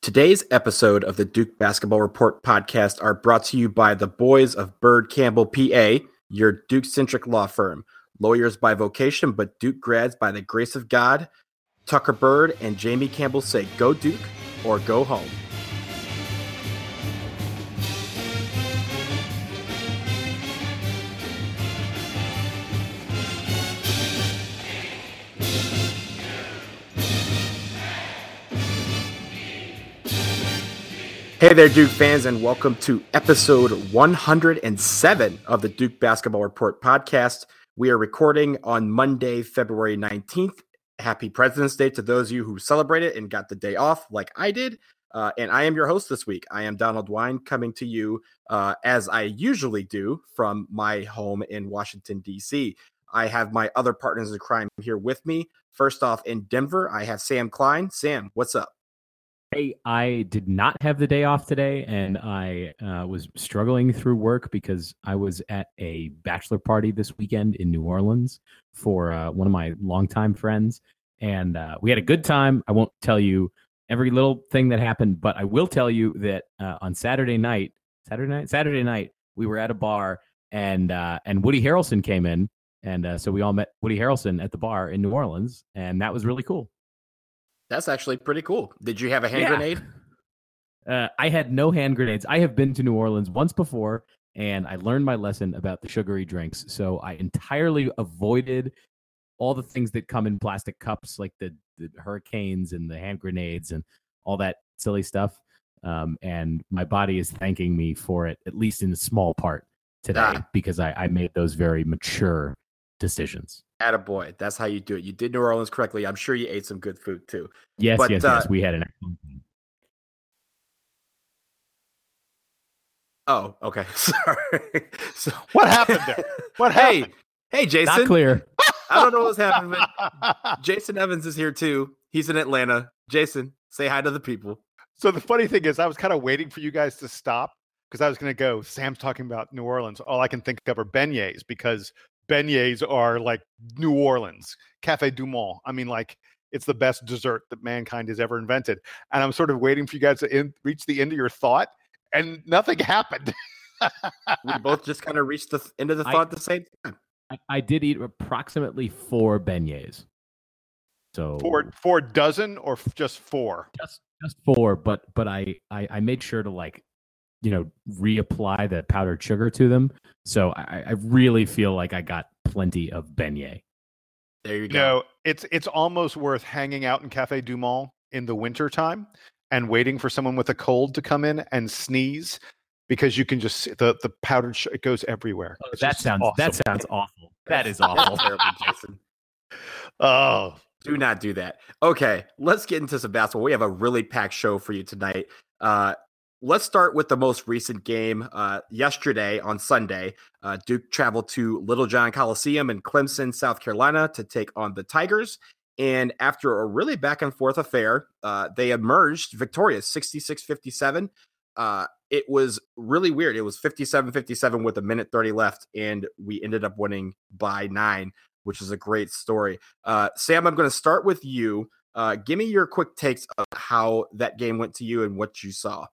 Today's episode of the Duke Basketball Report podcast are brought to you by the boys of Bird Campbell, PA, your Duke centric law firm. Lawyers by vocation, but Duke grads by the grace of God. Tucker Bird and Jamie Campbell say, Go Duke or go home. Hey there, Duke fans, and welcome to episode 107 of the Duke Basketball Report podcast. We are recording on Monday, February 19th. Happy President's Day to those of you who celebrate it and got the day off, like I did. Uh, and I am your host this week. I am Donald Wine coming to you uh, as I usually do from my home in Washington, D.C. I have my other partners in crime here with me. First off, in Denver, I have Sam Klein. Sam, what's up? Hey, I did not have the day off today, and I uh, was struggling through work because I was at a bachelor party this weekend in New Orleans for uh, one of my longtime friends, and uh, we had a good time. I won't tell you every little thing that happened, but I will tell you that uh, on Saturday night, Saturday night, Saturday night, we were at a bar, and uh, and Woody Harrelson came in, and uh, so we all met Woody Harrelson at the bar in New Orleans, and that was really cool. That's actually pretty cool. Did you have a hand Yeah. grenade? Uh, I had no hand grenades. I have been to New Orleans once before, and I learned my lesson about the sugary drinks. So I entirely avoided all the things that come in plastic cups, like the, the hurricanes and the hand grenades and all that silly stuff. Um, and my body is thanking me for it, at least in a small part today, Ah. because I, I made those very mature decisions. Attaboy. That's how you do it. You did New Orleans correctly. I'm sure you ate some good food too. Yes, But, yes, uh, yes. We had an excellent. Oh, okay. Sorry. So, What happened there? What hey, happened? hey, Not Jason. clear. I don't know what's happening, but Jason Evans is here too. He's in Atlanta. Jason, say hi to the people. so the funny thing is, I was kind of waiting for you guys to stop because I was going to go. Sam's talking about New Orleans. All I can think of are beignets because beignets are like New Orleans, Cafe Du Monde. I mean, like it's the best dessert that mankind has ever invented. And I'm sort of waiting for you guys to in, reach the end of your thought, and nothing happened. We both just kind of reached the end of the thought at the same time. I, I did eat approximately four beignets. So four four dozen or just four? just just four, but but I, I I made sure to like, you know, reapply the powdered sugar to them. So I, I really feel like I got plenty of beignet. There you go. No, it's it's almost worth hanging out in Cafe Du Monde in the winter time and waiting for someone with a cold to come in and sneeze because you can just see the the powdered sh- it goes everywhere. It's that just sounds that sounds awful. That is That's awful. terrible, Jason. Oh, Do not do that. Okay, let's get into some basketball. We have a really packed show for you tonight. Uh, let's start with the most recent game. Uh, yesterday on Sunday, uh, Duke traveled to Littlejohn Coliseum in Clemson, South Carolina, to take on the Tigers. And after a really back and forth affair, uh, they emerged victorious 66 57. Uh, it was really weird. It was 57 57 with a minute 30 left, and we ended up winning by nine, which is a great story. Uh, Sam, I'm going to start with you. Uh, give me your quick takes of how that game went to you and what you saw.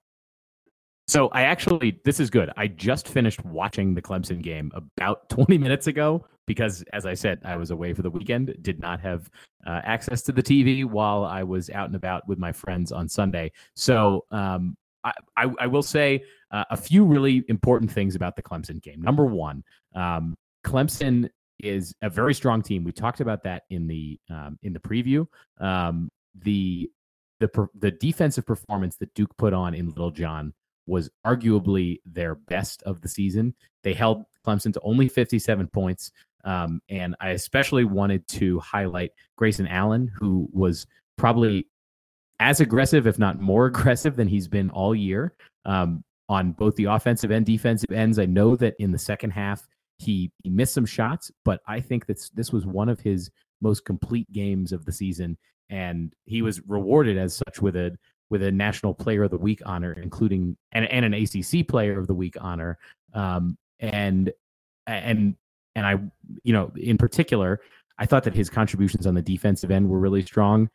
So I actually, this is good. I just finished watching the Clemson game about 20 minutes ago because, as I said, I was away for the weekend, did not have uh, access to the TV while I was out and about with my friends on Sunday. So um, I, I, I will say uh, a few really important things about the Clemson game. Number one, um, Clemson is a very strong team. We talked about that in the um, in the preview. Um, the the the defensive performance that Duke put on in Littlejohn was arguably their best of the season. They held Clemson to only 57 points. Um, and I especially wanted to highlight Grayson Allen, who was probably as aggressive, if not more aggressive, than he's been all year um, on both the offensive and defensive ends. I know that in the second half, he, he missed some shots, but I think that this was one of his most complete games of the season. And he was rewarded as such with a with a National Player of the Week honor, including and, and an ACC Player of the Week honor. Um, and and and I, you know, in particular, I thought that his contributions on the defensive end were really strong.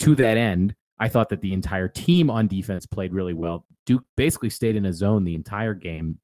To that end, I thought that the entire team on defense played really well. Duke basically stayed in a zone the entire game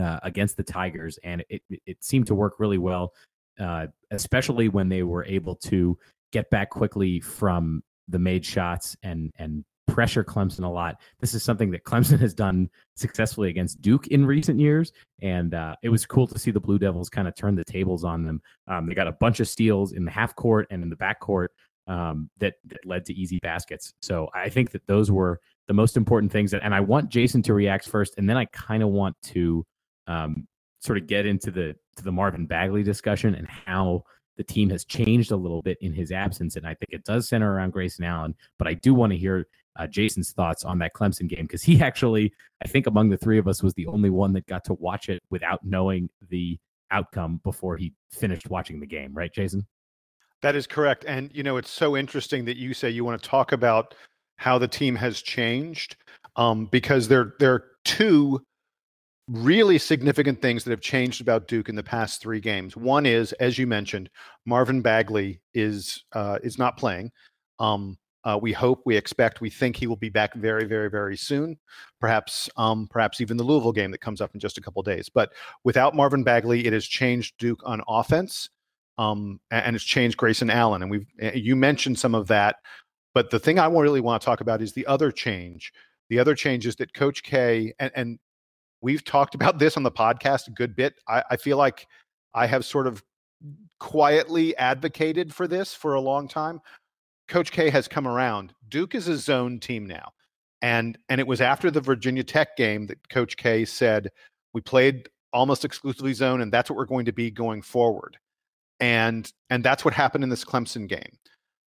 uh, against the Tigers, and it, it seemed to work really well, uh, especially when they were able to get back quickly from the made shots and and pressure Clemson a lot. This is something that Clemson has done successfully against Duke in recent years, and uh, it was cool to see the Blue Devils kind of turn the tables on them. Um, they got a bunch of steals in the half court and in the back court um, that, that led to easy baskets. So I think that those were the most important things. That, and I want Jason to react first, and then I kind of want to um, sort of get into the to the Marvin Bagley discussion and how the team has changed a little bit in his absence. And I think it does center around Grayson Allen. But I do want to hear uh, Jason's thoughts on that Clemson game because he actually, I think, among the three of us, was the only one that got to watch it without knowing the outcome before he finished watching the game. Right, Jason? That is correct. And, you know, it's so interesting that you say you want to talk about how the team has changed um, because there, there are two really significant things that have changed about Duke in the past three games. One is, as you mentioned, Marvin Bagley is uh, is not playing. Um, uh, we hope, we expect, we think he will be back very, very, very soon. Perhaps, um, perhaps even the Louisville game that comes up in just a couple days. But without Marvin Bagley, it has changed Duke on offense, um, and it's changed Grayson Allen. And we've eh, you mentioned some of that, but the thing I really want to talk about is the other change. The other change is that Coach K and, and we've talked about this on the podcast a good bit. I, I feel like I have sort of quietly advocated for this for a long time. Coach K has come around. Duke is a zone team now. And and it was after the Virginia Tech game that Coach K said we played almost exclusively zone and that's what we're going to be going forward. And and that's what happened in this Clemson game.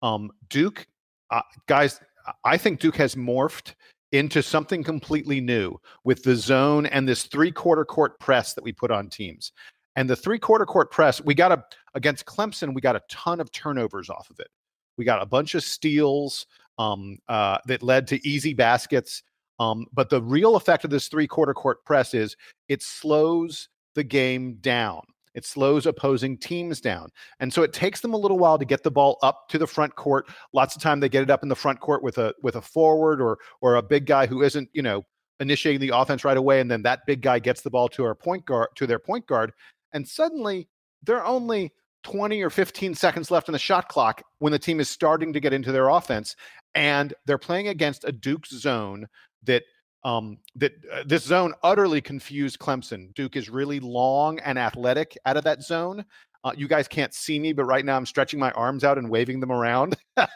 Um, Duke uh, guys I think Duke has morphed into something completely new with the zone and this three quarter court press that we put on teams. And the three quarter court press, we got a against Clemson, we got a ton of turnovers off of it. We got a bunch of steals um, uh, that led to easy baskets. Um, but the real effect of this three quarter court press is it slows the game down. It slows opposing teams down. And so it takes them a little while to get the ball up to the front court. Lots of time they get it up in the front court with a with a forward or or a big guy who isn't, you know, initiating the offense right away and then that big guy gets the ball to our point guard to their point guard and suddenly they're only 20 or 15 seconds left in the shot clock when the team is starting to get into their offense and they're playing against a duke zone that um, that uh, this zone utterly confused Clemson. Duke is really long and athletic out of that zone. Uh, you guys can't see me, but right now I'm stretching my arms out and waving them around. yeah,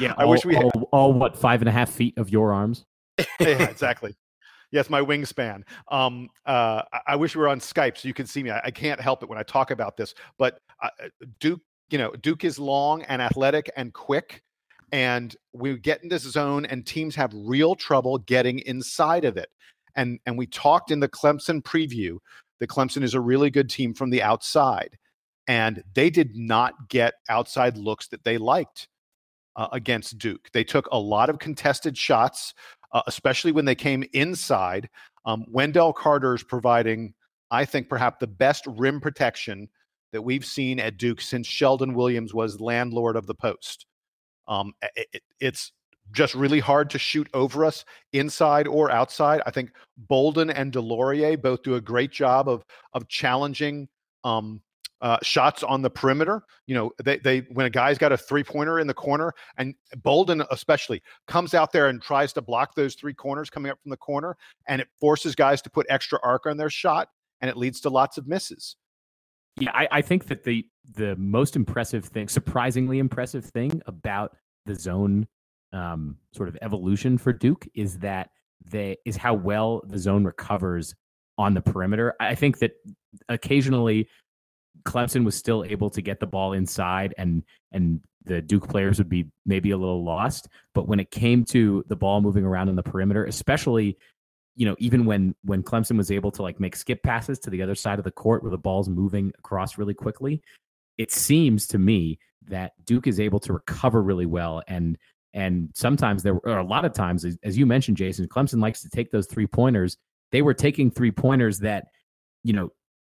I all, wish we had all, all, what five and a half feet of your arms. yeah, exactly yes, my wingspan. Um, uh, I, wish we were on Skype so you could see me. I, I can't help it when I talk about this, but uh, Duke, you know, Duke is long and athletic and quick, and we get in this zone, and teams have real trouble getting inside of it. And and we talked in the Clemson preview that Clemson is a really good team from the outside, and they did not get outside looks that they liked. Uh, against Duke. They took a lot of contested shots uh, especially when they came inside. Um, Wendell Carter is providing, I think, perhaps the best rim protection that we've seen at Duke since Sheldon Williams was landlord of the post. Um, it, it's just really hard to shoot over us inside or outside. I think Bolden and DeLaurier both do a great job of of challenging um, uh, shots on the perimeter. You know, they they when a guy's got a three pointer in the corner, and Bolden especially comes out there and tries to block those three corners coming up from the corner, and it forces guys to put extra arc on their shot, and it leads to lots of misses. Yeah, I, I think that the the most impressive thing, surprisingly impressive thing about the zone um, sort of evolution for Duke is that they is how well the zone recovers on the perimeter. I think that occasionally Clemson was still able to get the ball inside and and the Duke players would be maybe a little lost. But when it came to the ball moving around in the perimeter, especially, you know, even when when Clemson was able to like make skip passes to the other side of the court where the ball's moving across really quickly, it seems to me that Duke is able to recover really well and and sometimes there were a lot of times as, as you mentioned Jason Clemson likes to take those three pointers they were taking three pointers that you know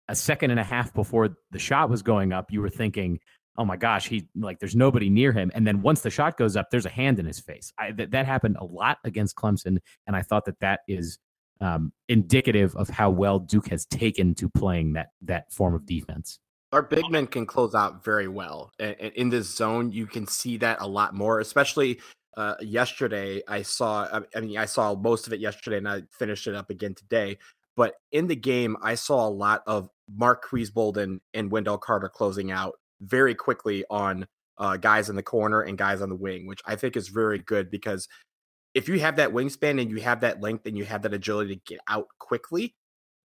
a second and a half before the shot was going up, you were thinking, oh my gosh, he like there's nobody near him. And then once the shot goes up, there's a hand in his face. I, that that happened a lot against Clemson, and I thought that that is um, indicative of how well Duke has taken to playing that that form of defense. Our big men can close out very well, and, and in this zone, you can see that a lot more. Especially uh, yesterday, I saw. I mean, I saw most of it yesterday, and I finished it up again today. But in the game, I saw a lot of Marques Bolden and Wendell Carter closing out very quickly on uh, guys in the corner and guys on the wing, which I think is very good because if you have that wingspan and you have that length and you have that agility to get out quickly,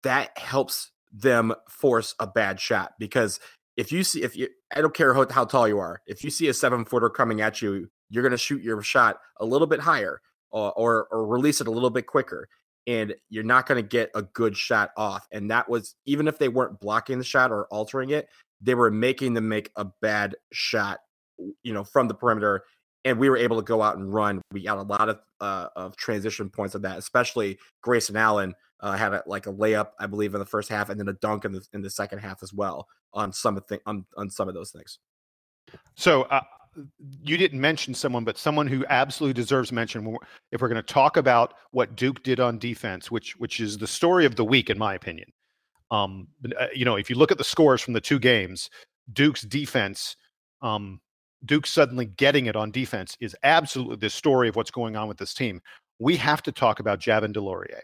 that helps them force a bad shot. Because if you see, if you, I don't care how, how tall you are, if you see a seven footer coming at you, you're going to shoot your shot a little bit higher or, or, or release it a little bit quicker. And you're not going to get a good shot off. And that was even if they weren't blocking the shot or altering it, they were making them make a bad shot, you know, from the perimeter and we were able to go out and run. We got a lot of uh, of transition points of that, especially Grayson Allen uh, had a, like a layup, I believe, in the first half, and then a dunk in the in the second half as well on some of the, on on some of those things. So uh, you didn't mention someone, but someone who absolutely deserves mention. If we're going to talk about what Duke did on defense, which which is the story of the week, in my opinion. Um, uh, you know, if you look at the scores from the two games, Duke's defense um, Duke suddenly getting it on defense is absolutely the story of what's going on with this team. We have to talk about Javin DeLaurier.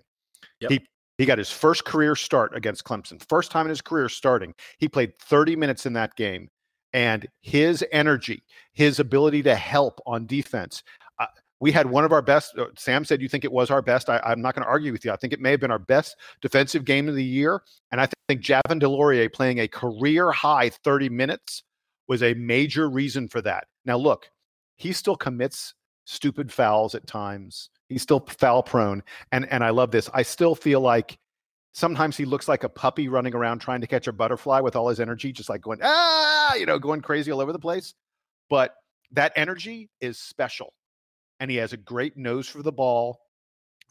Yep. He he got his first career start against Clemson. First time in his career starting. He played 30 minutes in that game. And his energy, his ability to help on defense. Uh, we had one of our best. Uh, Sam said you think it was our best. I, am not going to argue with you. I think it may have been our best defensive game of the year. And I think Javin DeLaurier playing a career high 30 minutes was a major reason for that. Now, look, he still commits stupid fouls at times. He's still foul prone. And and I love this. I still feel like sometimes he looks like a puppy running around trying to catch a butterfly with all his energy, just like going, ah, you know, going crazy all over the place. But that energy is special. And he has a great nose for the ball.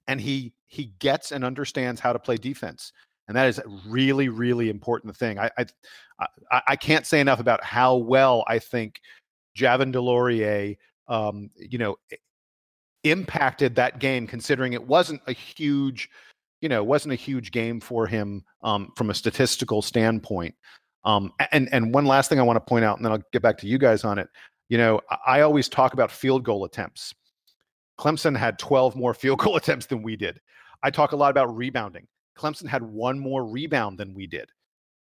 And he he gets and understands how to play defense and that is a really really important thing i i i can't say enough about how well i think javin DeLaurier um, you know impacted that game considering it wasn't a huge you know wasn't a huge game for him um, from a statistical standpoint. Um, and and one last thing i want to point out and then i'll get back to you guys on it. You know i always talk about field goal attempts. Clemson had 12 more field goal attempts than we did. I talk a lot about rebounding. Clemson had one more rebound than we did.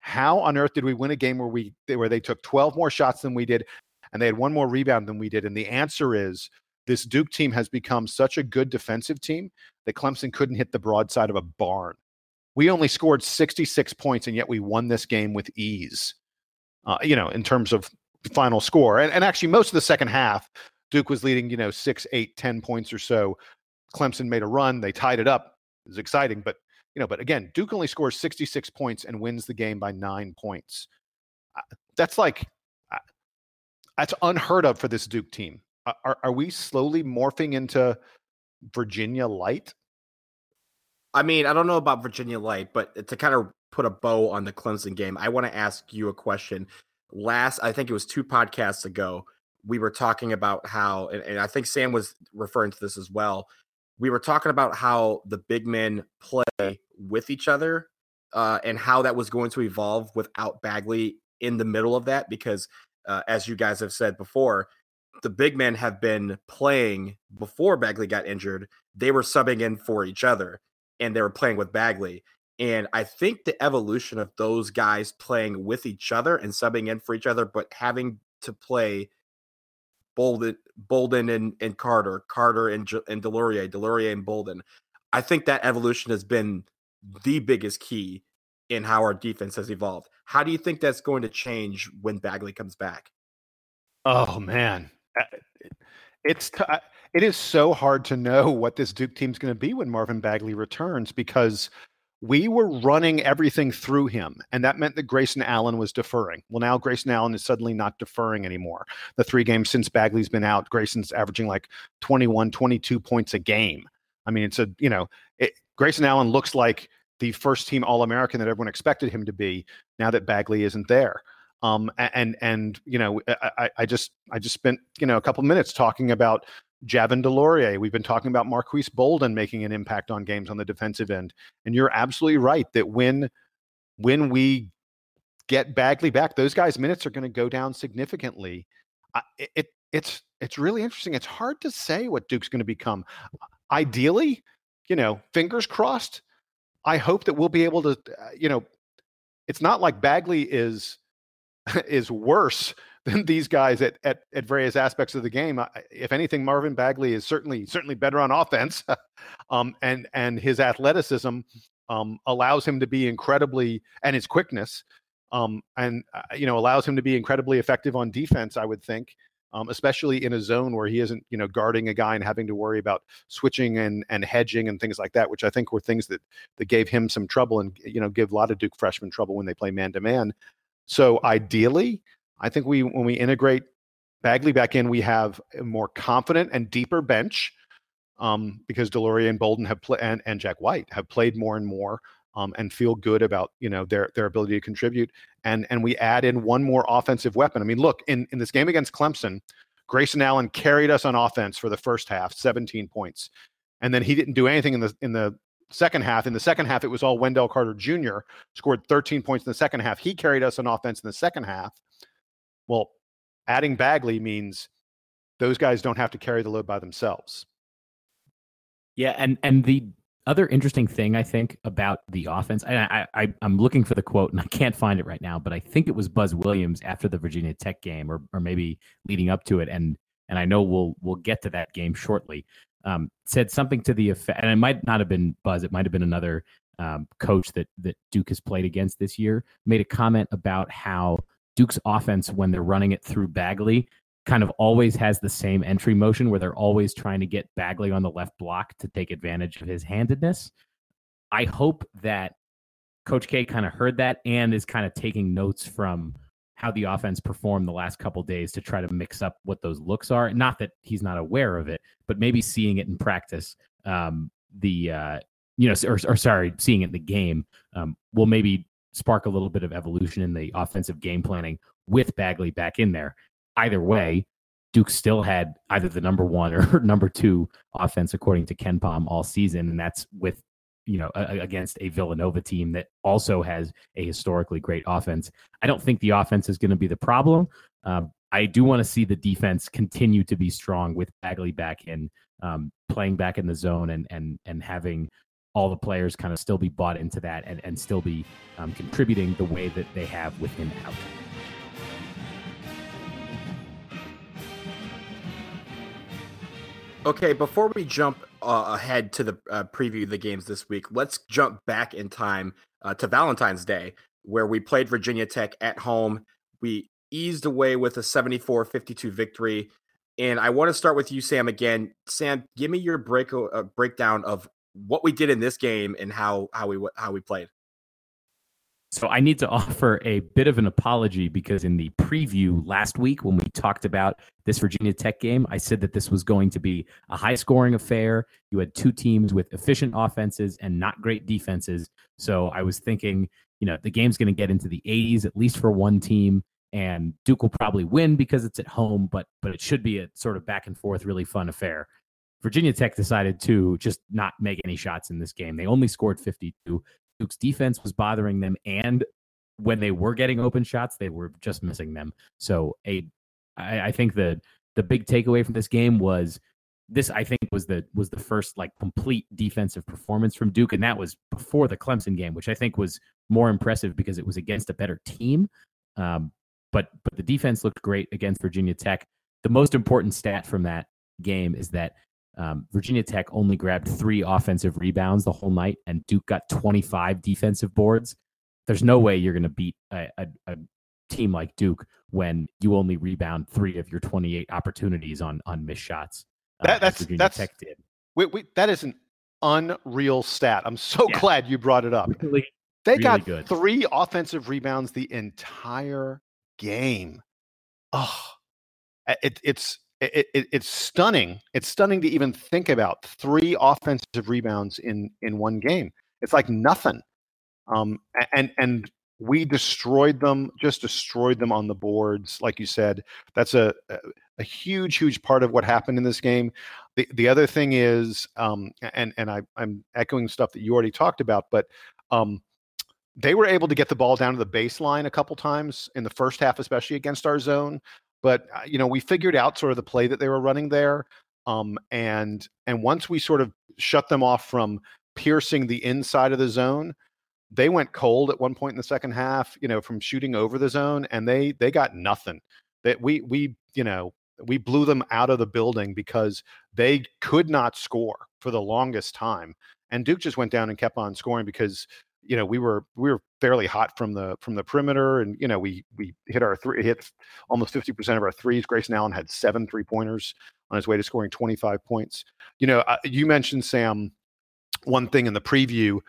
How on earth did we win a game where we where they took 12 more shots than we did and they had one more rebound than we did? And the answer is this Duke team has become such a good defensive team that Clemson couldn't hit the broadside of a barn. We only scored 66 points and yet we won this game with ease. Uh, you know, in terms of final score. And, and actually most of the second half, Duke was leading, you know, six, eight, ten points or so. Clemson made a run. They tied it up. It was exciting, but you know, but again, Duke only scores 66 points and wins the game by nine points. Uh, that's like, uh, that's unheard of for this Duke team. Uh, are, are we slowly morphing into Virginia light? I mean, I don't know about Virginia light, but to kind of put a bow on the Clemson game, I want to ask you a question. Last, I think it was two podcasts ago, we were talking about how, and, and I think Sam was referring to this as well, we were talking about how the big men play with each other uh, and how that was going to evolve without Bagley in the middle of that. Because uh, as you guys have said before, the big men have been playing before Bagley got injured. They were subbing in for each other and they were playing with Bagley. And I think the evolution of those guys playing with each other and subbing in for each other, but having to play Bolden, Bolden and, and Carter, Carter and, and DeLaurier, DeLaurier and Bolden. I think that evolution has been the biggest key in how our defense has evolved. How do you think that's going to change when Bagley comes back? Oh man, it's t- it is so hard to know what this Duke team's going to be when Marvin Bagley returns because we were running everything through him, and that meant that Grayson Allen was deferring. Well, now Grayson Allen is suddenly not deferring anymore. The three games since Bagley's been out, Grayson's averaging like 21, 22 points a game. I mean, it's a, you know, it, Grayson Allen looks like the first team All American that everyone expected him to be now that Bagley isn't there. Um, and and you know, I, I just I just spent you know a couple minutes talking about Javin DeLaurier. We've been talking about Marques Bolden making an impact on games on the defensive end, and you're absolutely right that when when we get Bagley back, those guys' minutes are going to go down significantly. I, it it's it's really interesting. It's hard to say what Duke's going to become. Ideally, you know, fingers crossed. I hope that we'll be able to, uh, you know, it's not like Bagley is is worse than these guys at, at at various aspects of the game. If anything, Marvin Bagley is certainly certainly better on offense, um, and and his athleticism um, allows him to be incredibly and his quickness, um, and uh, you know allows him to be incredibly effective on defense. I would think, um, especially in a zone where he isn't you know guarding a guy and having to worry about switching and and hedging and things like that, which I think were things that that gave him some trouble and you know give a lot of Duke freshmen trouble when they play man to man. So ideally, I think we when we integrate Bagley back in, we have a more confident and deeper bench um, because DeLaurier and Bolden have and, and Jack White have played more and more um, and feel good about you know their their ability to contribute. And and we add in one more offensive weapon. I mean, look in in this game against Clemson, Grayson Allen carried us on offense for the first half, 17 points, and then he didn't do anything in the in the second half. In the second half, it was all Wendell Carter Jr. scored 13 points in the second half. He carried us on offense in the second half. Well, adding Bagley means those guys don't have to carry the load by themselves. Yeah, and and the other interesting thing I think about the offense, I, I I'm looking for the quote and I can't find it right now, but I think it was Buzz Williams after the Virginia Tech game, or or maybe leading up to it, and and I know we'll we'll get to that game shortly. Um, said something to the effect, and it might not have been Buzz, it might have been another um, coach that that Duke has played against this year, made a comment about how Duke's offense, when they're running it through Bagley, kind of always has the same entry motion where they're always trying to get Bagley on the left block to take advantage of his handedness. I hope that Coach K kind of heard that and is kind of taking notes from how the offense performed the last couple days to try to mix up what those looks are. Not that he's not aware of it, but maybe seeing it in practice. Um, the uh, you know, or, or, sorry, seeing it in the game um, will maybe spark a little bit of evolution in the offensive game planning with Bagley back in there. Either way, Duke still had either the number one or number two offense according to KenPom all season, and that's with you know a, against a Villanova team that also has a historically great offense. I don't think the offense is going to be the problem. Um, I do want to see the defense continue to be strong with Bagley back in, um, playing back in the zone and and and having all the players kind of still be bought into that and, and still be um, contributing the way that they have with him out. Okay, before we jump uh, ahead to the uh, preview of the games this week, let's jump back in time uh, to Valentine's Day, where we played Virginia Tech at home. We eased away with a 74 52 victory. And I want to start with you, Sam, again. Sam, give me your break, uh, breakdown of what we did in this game and how how we how we played. So I need to offer a bit of an apology because in the preview last week when we talked about this Virginia Tech game, I said that this was going to be a high scoring affair. You had two teams with efficient offenses and not great defenses. So I was thinking, you know, the game's going to get into the 80s at least for one team and Duke will probably win because it's at home, but but it should be a sort of back and forth really fun affair. Virginia Tech decided to just not make any shots in this game. They only scored 52. Duke's defense was bothering them, and when they were getting open shots, they were just missing them. So, a, I, I think the the big takeaway from this game was this. I think was the was the first like complete defensive performance from Duke, and that was before the Clemson game, which I think was more impressive because it was against a better team. Um, but but the defense looked great against Virginia Tech. The most important stat from that game is that um, Virginia Tech only grabbed three offensive rebounds the whole night, and Duke got 25 defensive boards. There's no way you're going to beat a, a, a, team like Duke when you only rebound three of your 28 opportunities on on missed shots. Uh, that, that's Virginia that's Tech did. Wait, wait, that is an unreal stat. I'm so yeah. glad you brought it up. Really, they really got good. three offensive rebounds the entire game. Oh, it, it's it, it, it's stunning. It's stunning to even think about three offensive rebounds in in one game. It's like nothing. Um, and and we destroyed them, just destroyed them on the boards. Like you said, that's a, a, huge, huge part of what happened in this game. The, the other thing is, um, and, and I, I'm echoing stuff that you already talked about, but um, they were able to get the ball down to the baseline a couple times in the first half, especially against our zone. But uh, you know, we figured out sort of the play that they were running there, um, and and once we sort of shut them off from piercing the inside of the zone, they went cold at one point in the second half. You know, from shooting over the zone, and they they got nothing. That we we you know we blew them out of the building because they could not score for the longest time. And Duke just went down and kept on scoring because you know we were we were fairly hot from the from the perimeter and you know we we hit our three hit almost 50% of our threes. Grayson allen had seven three pointers on his way to scoring 25 points. You know uh, you mentioned sam one thing in the preview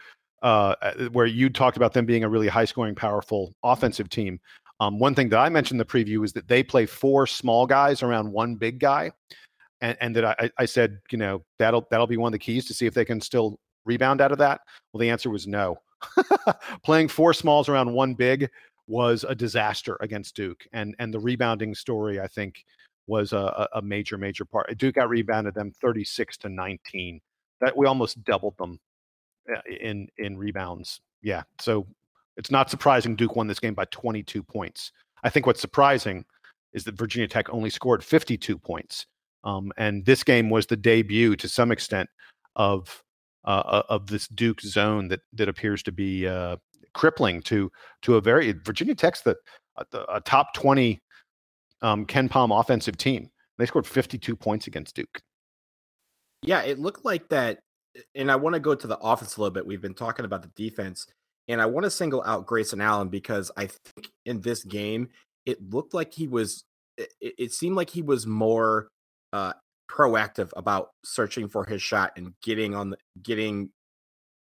uh, uh, where you talked about them being a really high scoring powerful offensive team. Um, one thing that i mentioned in the preview is that they play four small guys around one big guy and, and that I, I said you know that'll that'll be one of the keys to see if they can still rebound out of that? Well the answer was no Playing four smalls around one big was a disaster against Duke, and and the rebounding story I think was a, a major major part. Duke got rebounded them 36 to 19. That we almost doubled them uh, in in rebounds. Yeah, so it's not surprising Duke won this game by 22 points. I think what's surprising is that Virginia Tech only scored 52 points. Um, and this game was the debut to some extent of uh, uh, of this Duke zone that that appears to be uh, crippling to to a very Virginia Tech's the a, top twenty um, Palm offensive team. They scored fifty two points against Duke. Yeah, it looked like that. And I want to go to the offense a little bit. We've been talking about the defense, and I want to single out Grayson Allen because I think in this game it looked like he was. It, it seemed like he was more uh, proactive about searching for his shot and getting on the getting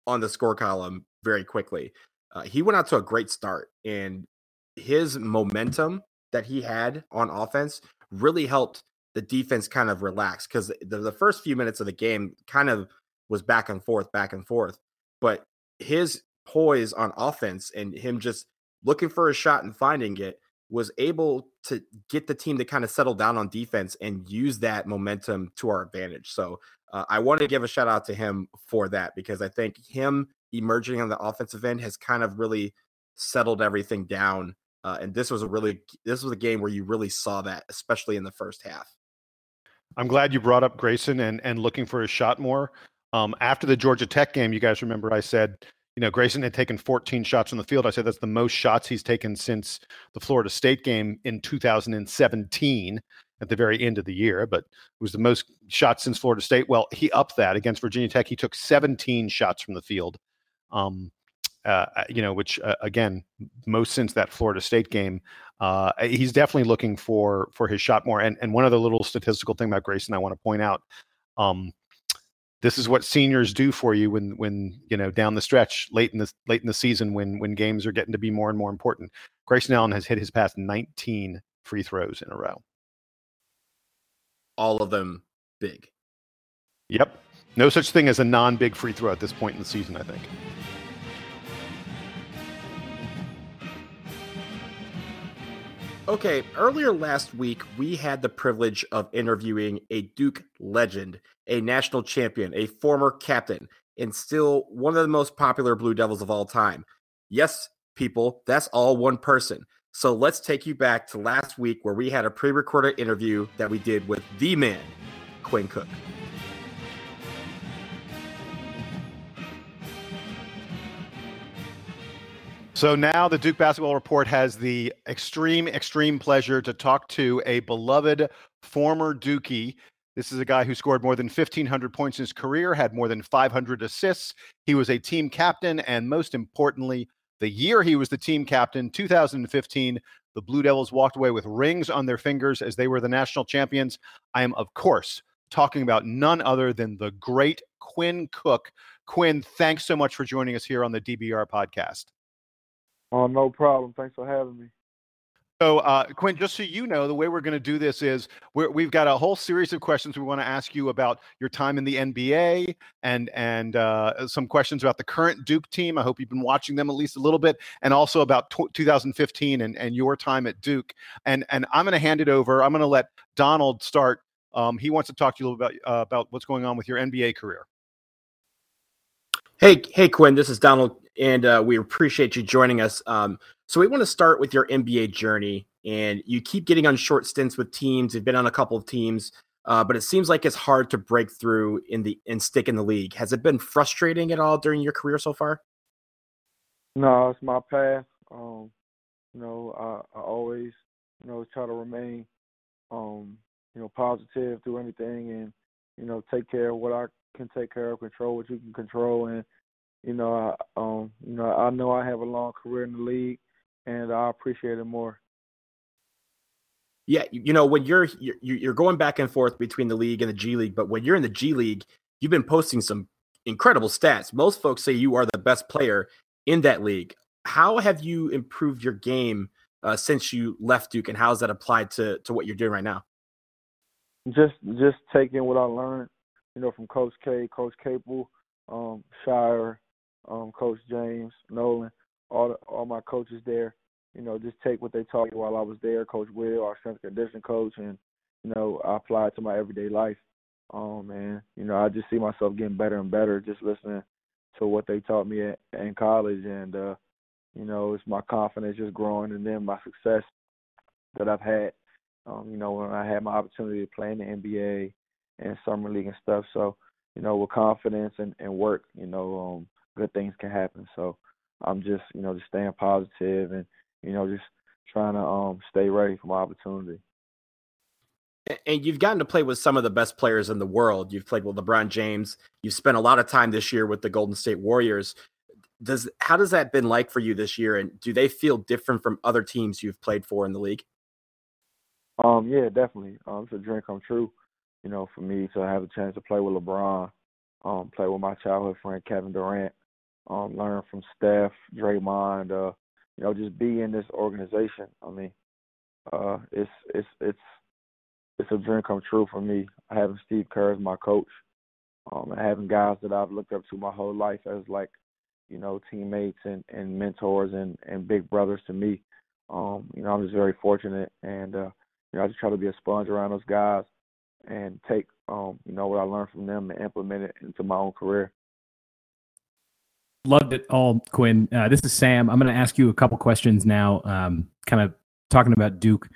on the score column very quickly. Uh, he went out to a great start, and his momentum that he had on offense really helped the defense kind of relax because the, the first few minutes of the game kind of was back and forth, back and forth. But his poise on offense and him just looking for a shot and finding it was able to get the team to kind of settle down on defense and use that momentum to our advantage. So uh, I want to give a shout out to him for that because I think him emerging on the offensive end has kind of really settled everything down. Uh, and this was a really this was a game where you really saw that, especially in the first half. I'm glad you brought up Grayson and and looking for his shot more. Um, after the Georgia Tech game, you guys remember I said you know, Grayson had taken 14 shots on the field. I said that's the most shots he's taken since the Florida State game in 2017 at the very end of the year, but it was the most shots since Florida State. Well, he upped that against Virginia Tech. He took 17 shots from the field. Um, uh, uh you know, which uh, again, most since that Florida State game. Uh, he's definitely looking for for his shot more. And and one other little statistical thing about Grayson I want to point out. Um, this is what seniors do for you when when you know down the stretch late in the late in the season when when games are getting to be more and more important. Grayson Allen has hit his past 19 free throws in a row. All of them big. Yep. No such thing as a non-big free throw at this point in the season, I think. Okay, earlier last week, we had the privilege of interviewing a Duke legend, a national champion, a former captain, and still one of the most popular Blue Devils of all time. Yes, people, that's all one person. So let's take you back to last week where we had a pre recorded interview that we did with the man, Quinn Cook. So now the Duke Basketball Report has the extreme, extreme pleasure to talk to a beloved former Dookie. This is a guy who scored more than 1,500 points in his career, had more than 500 assists. He was a team captain, and most importantly, the year he was the team captain, 2015, the Blue Devils walked away with rings on their fingers as they were the national champions. I am, of course, talking about none other than the great Quinn Cook. Quinn, thanks so much for joining us here on the DBR podcast. Oh, no problem. Thanks for having me. So, uh, Quinn, just so you know, the way we're going to do this is we have got a whole series of questions we want to ask you about your time in the NBA and and uh, some questions about the current Duke team. I hope you've been watching them at least a little bit, and also about t- 2015 and, and your time at Duke. And and I'm going to hand it over. I'm going to let Donald start. Um, he wants to talk to you a little about uh, about what's going on with your NBA career. Hey, hey, Quinn. This is Donald, and uh, we appreciate you joining us. Um, so we want to start with your NBA journey, and you keep getting on short stints with teams. You've been on a couple of teams, uh, but it seems like it's hard to break through in the and stick in the league. Has it been frustrating at all during your career so far? No, it's my path. Um, you know, I, I always, you know, try to remain, um, you know, positive through anything, and you know, take care of what I can take care of, control what you can control, and you know, I, um, you know, I know I have a long career in the league and I appreciate it more. Yeah, you know when you're you're you're going back and forth between the league and the G League, but when you're in the G League, you've been posting some incredible stats. Most folks say you are the best player in that league. How have you improved your game uh, since you left Duke, and how has that applied to to what you're doing right now? Just just taking what I learned, you know, from Coach K, Coach Capel, um, Scheyer, um, Coach James, Nolan all the, all my coaches there. You know, just take what they taught me while I was there. Coach Will, our strength and conditioning coach, and you know, I apply it to my everyday life. Um, and you know, I just see myself getting better and better just listening to what they taught me at, in college, and uh, you know, it's my confidence just growing, and then my success that I've had. Um, you know, when I had my opportunity to play in the NBA and summer league and stuff. So, you know, with confidence and, and work, you know, um, good things can happen. So, I'm just, you know, just staying positive and, you know, just trying to um stay ready for my opportunity. And you've gotten to play with some of the best players in the world. You've played with LeBron James. You've spent a lot of time this year with the Golden State Warriors. Does how does that been like for you this year? And do they feel different from other teams you've played for in the league? Um, yeah, definitely. Um, it's a dream come true. You know, for me to have a chance to play with LeBron, um, play with my childhood friend Kevin Durant, um, learn from Steph, Draymond, uh, you know, just be in this organization. I mean, uh, it's it's it's it's a dream come true for me. Having Steve Kerr as my coach, um, and having guys that I've looked up to my whole life as like, you know, teammates and, and mentors and, and big brothers to me. Um, you know, I'm just very fortunate, and uh, you know, I just try to be a sponge around those guys and take, um, you know, what I learned from them and implement it into my own career. Loved it all, Quinn. Uh, this is Sam. I'm going to ask you a couple questions now, um, kind of talking about Duke.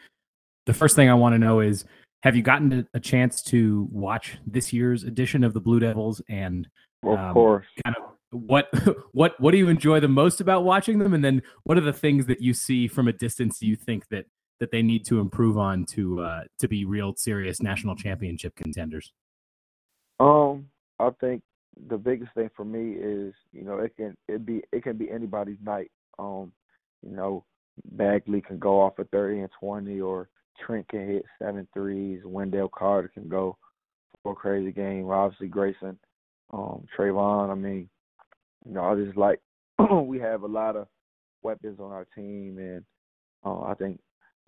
The first thing I want to know is have you gotten a chance to watch this year's edition of the Blue Devils and of um, course kind of what what what do you enjoy the most about watching them and then what are the things that you see from a distance you think that that they need to improve on to uh, to be real serious national championship contenders um i think the biggest thing for me is you know it can it be it can be anybody's night. Um, you know, Bagley can go off at thirty and twenty, or Trent can hit seven threes. Wendell Carter can go for a crazy game. Obviously Grayson, um, Trevon. I mean, you know, I just like we have a lot of weapons on our team, and uh, I think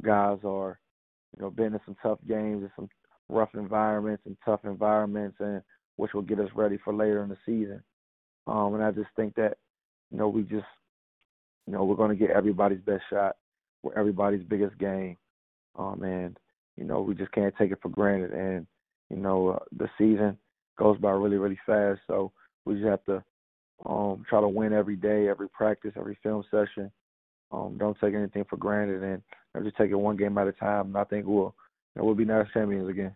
guys are, you know, been in some tough games and some rough environments and tough environments, and which will get us ready for later in the season. Um, and I just think that, you know, we just, you know, we're going to get everybody's best shot, for everybody's biggest game. Um, and, you know, we just can't take it for granted. And, you know, uh, the season goes by really, really fast. So we just have to um, try to win every day, every practice, every film session. Um, don't take anything for granted and know, just take it one game at a time. And I think we'll, know, we'll be national champions again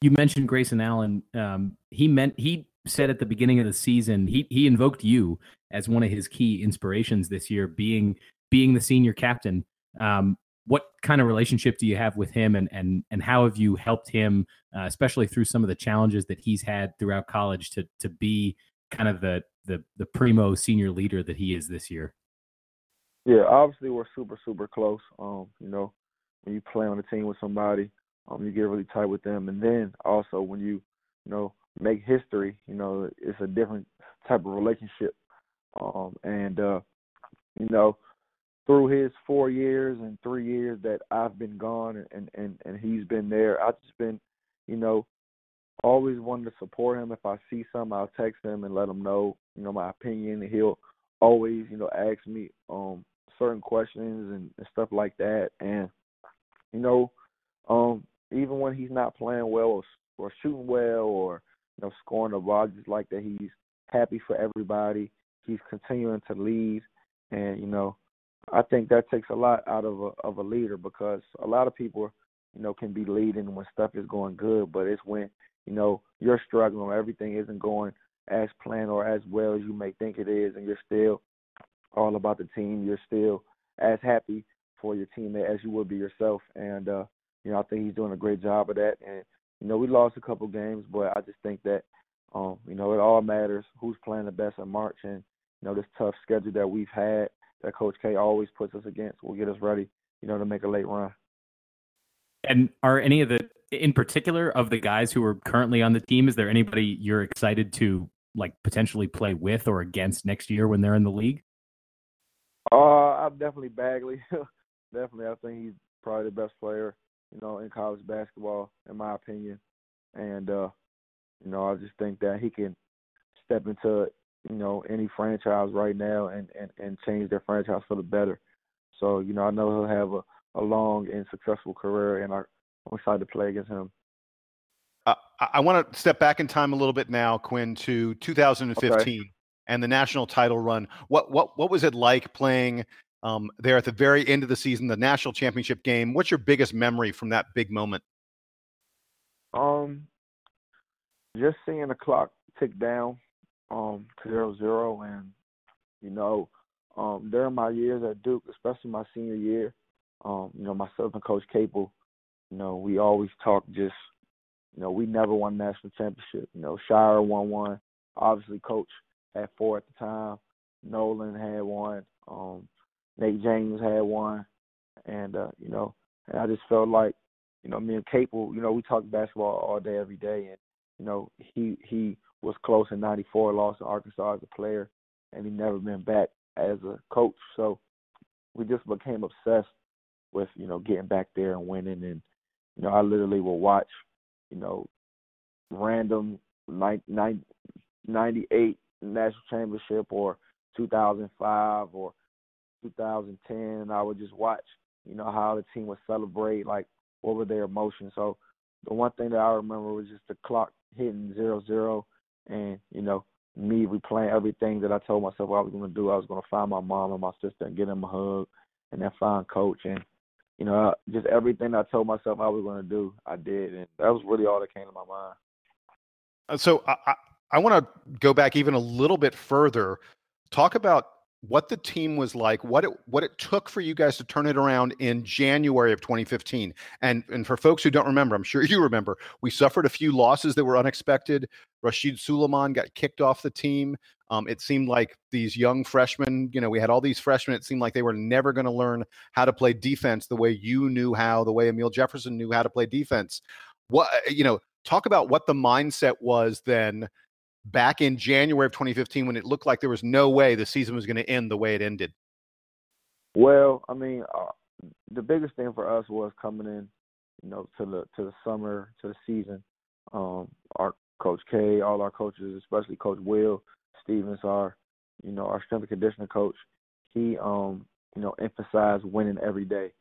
you mentioned Grayson Allen. Um, he meant he said at the beginning of the season he he invoked you as one of his key inspirations this year, being being the senior captain. Um, what kind of relationship do you have with him, and and and how have you helped him, uh, especially through some of the challenges that he's had throughout college, to to be kind of the the the primo senior leader that he is this year? Yeah, obviously we're super super close. Um, you know, when you play on a team with somebody um, you get really tight with them, and then also when you, you know, make history, you know, it's a different type of relationship. Um, and uh, you know, through his four years and three years that I've been gone and and and he's been there, I've just been, you know, always wanted to support him. If I see something, I'll text him and let him know, you know, my opinion. He'll always, you know, ask me um certain questions and, and stuff like that. And you know, um, even when he's not playing well or, or shooting well or you know scoring the ball, just like that he's happy for everybody. He's continuing to lead, and you know, I think that takes a lot out of a of a leader because a lot of people, you know, can be leading when stuff is going good, but it's when you know you're struggling everything isn't going as planned or as well as you may think it is, and you're still all about the team. You're still as happy for your teammate as you would be yourself, and uh, you know I think he's doing a great job of that. And you know we lost a couple games, but I just think that um, you know it all matters who's playing the best in March, and you know this tough schedule that we've had that Coach K always puts us against will get us ready, you know, to make a late run. And are any of the, in particular, of the guys who are currently on the team, is there anybody you're excited to like potentially play with or against next year when they're in the league? Uh, I'm definitely Bagley. definitely, I think he's probably the best player, you know, in college basketball, in my opinion. And uh, you know, I just think that he can step into you know any franchise right now and and and change their franchise for the better. So you know, I know he'll have a a long and successful career, and I'm excited to play against him. Uh, I want to step back in time a little bit now, Quinn, to 2015 okay. And the national title run. What what what was it like playing um, there at the very end of the season, the national championship game? What's your biggest memory from that big moment? Um, just seeing the clock tick down um to zero zero, and you know, um, during my years at Duke, especially my senior year, um, you know, myself and Coach Capel, you know, we always talk just, you know, we never won national championship. You know, Scheyer won one. Obviously, Coach had four at the time. Nolan had one. Um, Nate James had one, and uh, you know, and I just felt like, you know, me and Capel, you know, we talk basketball all day, every day, and you know, he he was close in '94, lost to Arkansas as a player, and he never been back as a coach. So we just became obsessed with you know getting back there and winning. And you know, I literally will watch, you know, random 98 national championship or 2005 or 2010, and I would just watch, you know, how the team would celebrate, like what were their emotions. So the one thing that I remember was just the clock hitting zero zero, and you know, me replaying everything that I told myself I was going to do. I was going to find my mom and my sister and get them a hug, and then find coach and you know, just everything I told myself I was going to do, I did, and that was really all that came to my mind. Uh, so I, I, want to go back even a little bit further. Talk about what the team was like, what it what it took for you guys to turn it around in January of 2015. And and for folks who don't remember, I'm sure you remember, we suffered a few losses that were unexpected. Rasheed Sulaimon got kicked off the team. Um, it seemed like these young freshmen, you know, we had all these freshmen. It seemed like they were never going to learn how to play defense the way you knew how, the way Amile Jefferson knew how to play defense. What you know, talk about what the mindset was then back in January of 2015 when it looked like there was no way the season was going to end the way it ended? Well, I mean, uh, the biggest thing for us was coming in, you know, to the to the summer to the season. Um, our coach K, all our coaches, especially Coach Will Stephens, our you know our strength and conditioning coach, he um you know emphasized winning every day.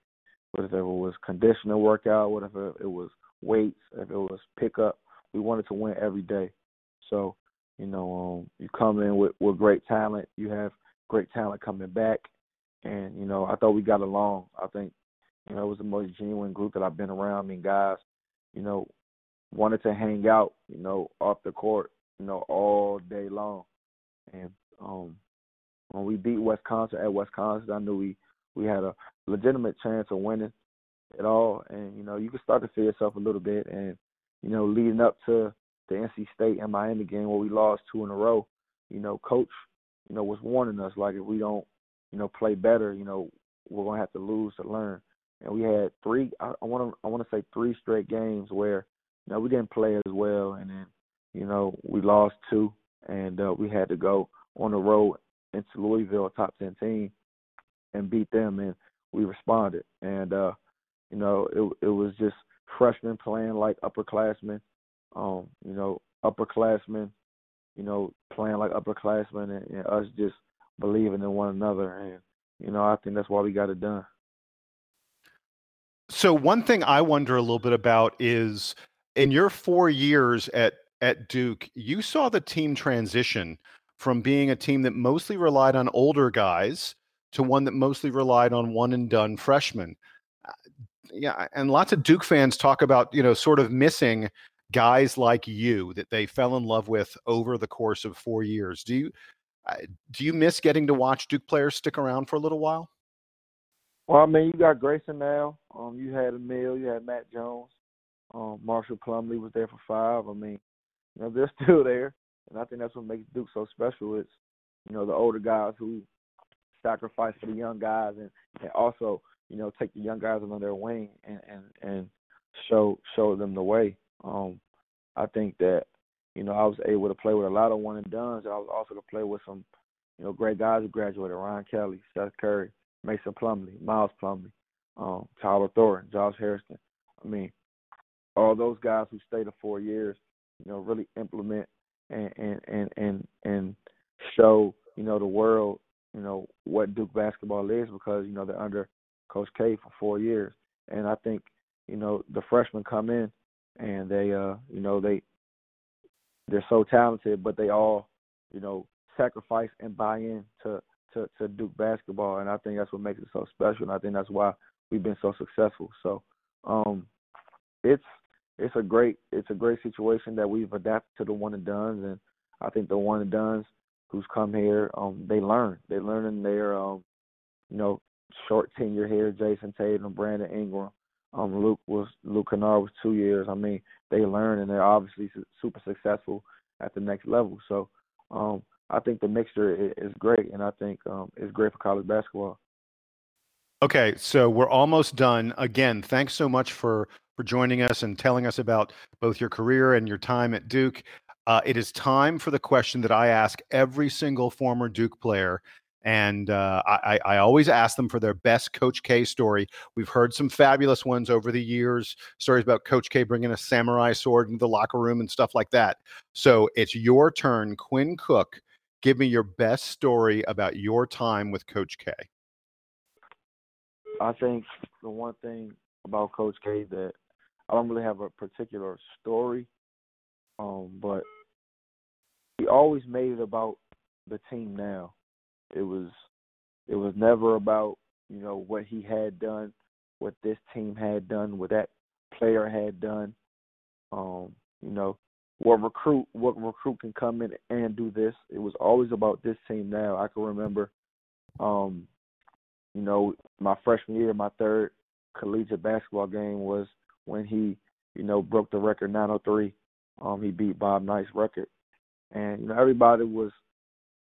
Whether it was conditioning workout, whatever it was weights, if it was pickup, we wanted to win every day. So you know, um, you come in with, with great talent. You have great talent coming back, and you know, I thought we got along. I think, you know, it was the most genuine group that I've been around. I mean, guys, you know, wanted to hang out, you know, off the court, you know, all day long. And um, when we beat Wisconsin at Wisconsin, I knew we we had a legitimate chance of winning it all. And you know, you can start to feel yourself a little bit. And you know, leading up to the NC State and Miami game where we lost two in a row, you know, coach, you know, was warning us like if we don't, you know, play better, you know, we're gonna have to lose to learn. And we had three I wanna I wanna say three straight games where, you know, we didn't play as well and then, you know, we lost two and uh, we had to go on the road into Louisville, top ten team. and beat them, and we responded. And uh, you know, it it was just freshmen playing like upperclassmen, um, you know, upperclassmen, you know, playing like upperclassmen, and, and us just believing in one another. And you know, I think that's why we got it done. So one thing I wonder a little bit about is in your four years at at Duke, you saw the team transition from being a team that mostly relied on older guys to one that mostly relied on one and done freshmen. Uh, yeah, and lots of Duke fans talk about, you know, sort of missing guys like you that they fell in love with over the course of 4 years. Do you uh, do you miss getting to watch Duke players stick around for a little while? Well, I mean, you got Grayson now. Um, you had Amile, you had Matt Jones. Um, Marshall Plumlee was there for five. I mean, you know, they're still there, and I think that's what makes Duke so special. It's you know the older guys who sacrifice for the young guys, and, and also you know take the young guys under their wing and and and show show them the way. Um, I think that you know I was able to play with a lot of one and duns, and I was also to play with some you know great guys who graduated: Ryan Kelly, Seth Curry, Mason Plumlee, Miles Plumlee, um, Tyler Thornton, Josh Hairston. I mean, all those guys who stayed the four years you know, really implement and and and and, and show you know the world you know what Duke basketball is because you know they're under Coach K for four years, and I think you know the freshmen come in and they uh you know they they're so talented, but they all you know sacrifice and buy in to to to Duke basketball, and I think that's what makes it so special, and I think that's why we've been so successful. So um it's it's a great it's a great situation that we've adapted to the one and duns, and I think the one and duns who's come here, um, they learn. They learn in their um, you know, short tenure here. Jayson Tatum, Brandon Ingram, um, Luke was Luke Kennard was two years. I mean, they learn and they're obviously super successful at the next level. So, um, I think the mixture is great, and I think um, it's great for college basketball. Okay, so we're almost done. Again, thanks so much for for joining us and telling us about both your career and your time at Duke. Uh, it is time for the question that I ask every single former Duke player. And uh, I, I, always ask them for their best Coach K story. We've heard some fabulous ones over the years, stories about Coach K bringing a samurai sword into the locker room and stuff like that. So it's your turn, Quinn Cook. Give me your best story about your time with Coach K. I think the one thing about Coach K that I don't really have a particular story, um, but he always made it about the team. Now, it was it was never about you know what he had done, what this team had done, what that player had done. Um, you know, what recruit what recruit can come in and do this. It was always about this team. Now, I can remember, um, you know, my freshman year, my third collegiate basketball game was when he, you know, broke the record 903. Um, he beat Bob Knight's record, and you know everybody was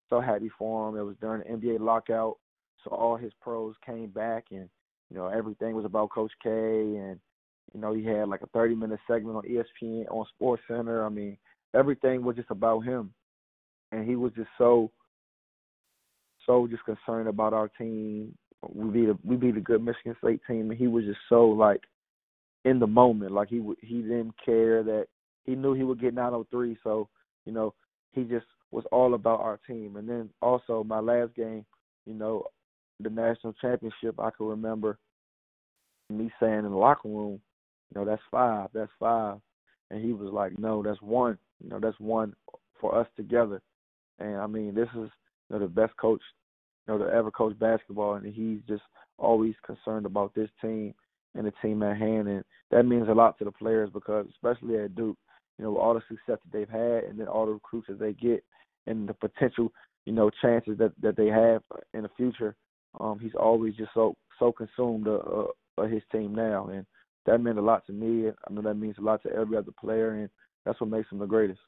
so happy for him. It was during the NBA lockout, so all his pros came back, and you know everything was about Coach K, and you know he had like a 30 minute segment on ESPN on Sports Center. I mean, everything was just about him, and he was just so so just concerned about our team. We beat a we beat a good Michigan State team, and he was just so like in the moment. Like he he didn't care that he knew he would get 903. So you know he just was all about our team. And then also my last game, you know, the national championship. I can remember me saying in the locker room, you know, that's five, that's five, and he was like, no, that's one. You know, that's one for us together. And I mean, this is you know the best coach you know to ever coach basketball, and he's just always concerned about this team and the team at hand, and that means a lot to the players because, especially at Duke, you know, all the success that they've had, and then all the recruits that they get, and the potential, you know, chances that that they have in the future. Um, he's always just so so consumed uh, uh, of his team now, and that meant a lot to me. I know that means a lot to every other player, and that's what makes him the greatest.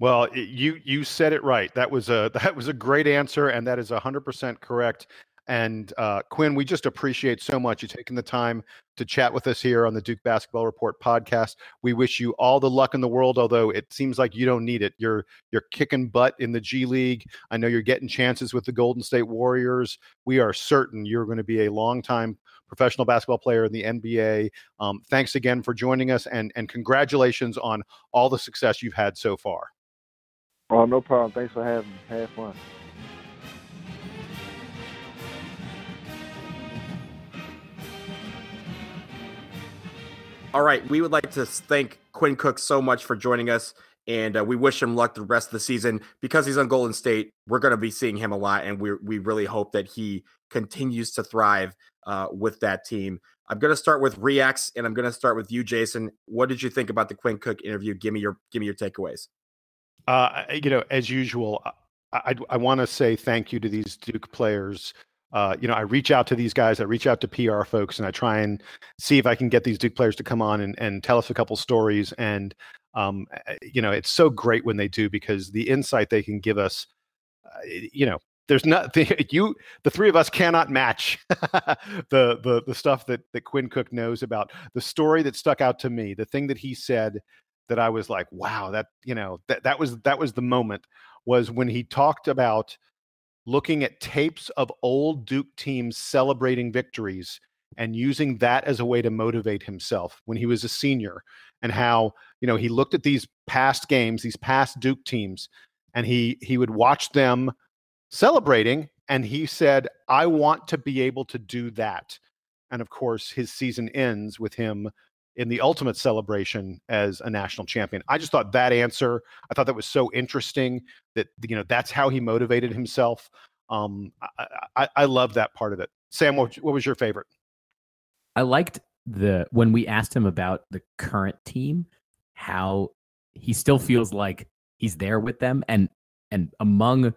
Well, you you said it right. That was a that was a great answer, and that is hundred percent correct. And uh, Quinn, we just appreciate so much you taking the time to chat with us here on the Duke Basketball Report podcast. We wish you all the luck in the world, although it seems like you don't need it. You're you're kicking butt in the G League. I know you're getting chances with the Golden State Warriors. We are certain you're going to be a long time professional basketball player in the NBA. Um, thanks again for joining us, and and congratulations on all the success you've had so far. Oh, no problem. Thanks for having me. Have fun. All right, we would like to thank Quinn Cook so much for joining us, and uh, we wish him luck the rest of the season. Because he's on Golden State, we're going to be seeing him a lot, and we we really hope that he continues to thrive uh, with that team. I'm going to start with Reacts, and I'm going to start with you, Jason. What did you think about the Quinn Cook interview? Give me your give me your takeaways. Uh, you know, as usual, I, I, I want to say thank you to these Duke players uh, you know, I reach out to these guys, I reach out to PR folks, and I try and see if I can get these Duke players to come on and, and tell us a couple stories. And um, you know, it's so great when they do because the insight they can give us, uh, you know, there's nothing you the three of us cannot match the the the stuff that that Quinn Cook knows about the story that stuck out to me, the thing that he said that I was like, wow, that you know that that was that was the moment was when he talked about looking at tapes of old Duke teams celebrating victories and using that as a way to motivate himself when he was a senior and how you know he looked at these past games these past duke teams and he he would watch them celebrating and he said i want to be able to do that. And of course his season ends with him in the ultimate celebration as a national champion. I just thought that answer, I thought that was so interesting that you know that's how he motivated himself. Um, I, I, I love that part of it. Sam, what, what was your favorite? I liked the when we asked him about the current team, how he still feels like he's there with them, and and among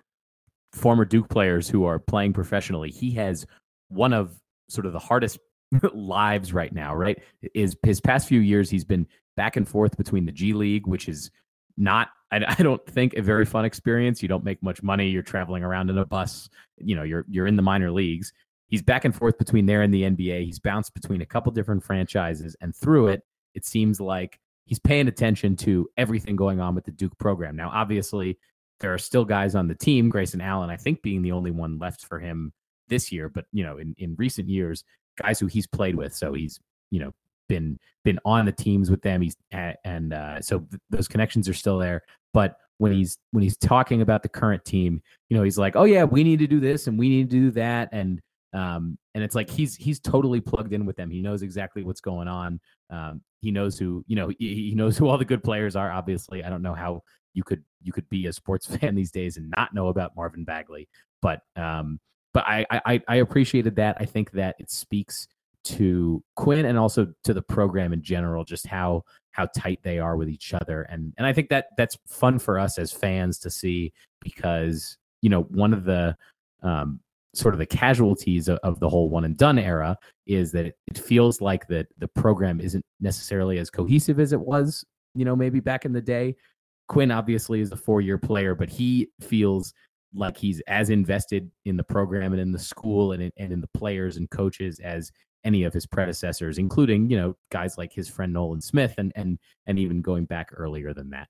former Duke players who are playing professionally, he has one of sort of the hardest lives right now, right? Is his past few years he's been back and forth between the G League, which is not I, don't think a very fun experience. You don't make much money. You're traveling around in a bus. You know, you're you're in the minor leagues. He's back and forth between there and the NBA. He's bounced between a couple different franchises, and through it, it seems like he's paying attention to everything going on with the Duke program. Now, obviously, there are still guys on the team. Grayson Allen, I think, being the only one left for him this year. But you know, in in recent years, guys who he's played with. So he's, you know, been been on the teams with them. He's and uh, so th- those connections are still there. But when he's when he's talking about the current team, you know, he's like, "Oh yeah, we need to do this and we need to do that," and um, and it's like he's he's totally plugged in with them. He knows exactly what's going on. Um, he knows who you know. He, he knows who all the good players are. Obviously, I don't know how you could you could be a sports fan these days and not know about Marvin Bagley, but um, but I, I I appreciated that. I think that it speaks to Quinn and also to the program in general, just how how tight they are with each other, and and I think that that's fun for us as fans to see because you know one of the um, sort of the casualties of, of, the whole one and done era is that it, it feels like that the program isn't necessarily as cohesive as it was, you know, maybe back in the day. Quinn obviously is a four year player, but he feels like he's as invested in the program and in the school and in, and in the players and coaches as any of his predecessors, including you know guys like his friend Nolan Smith and and and even going back earlier than that.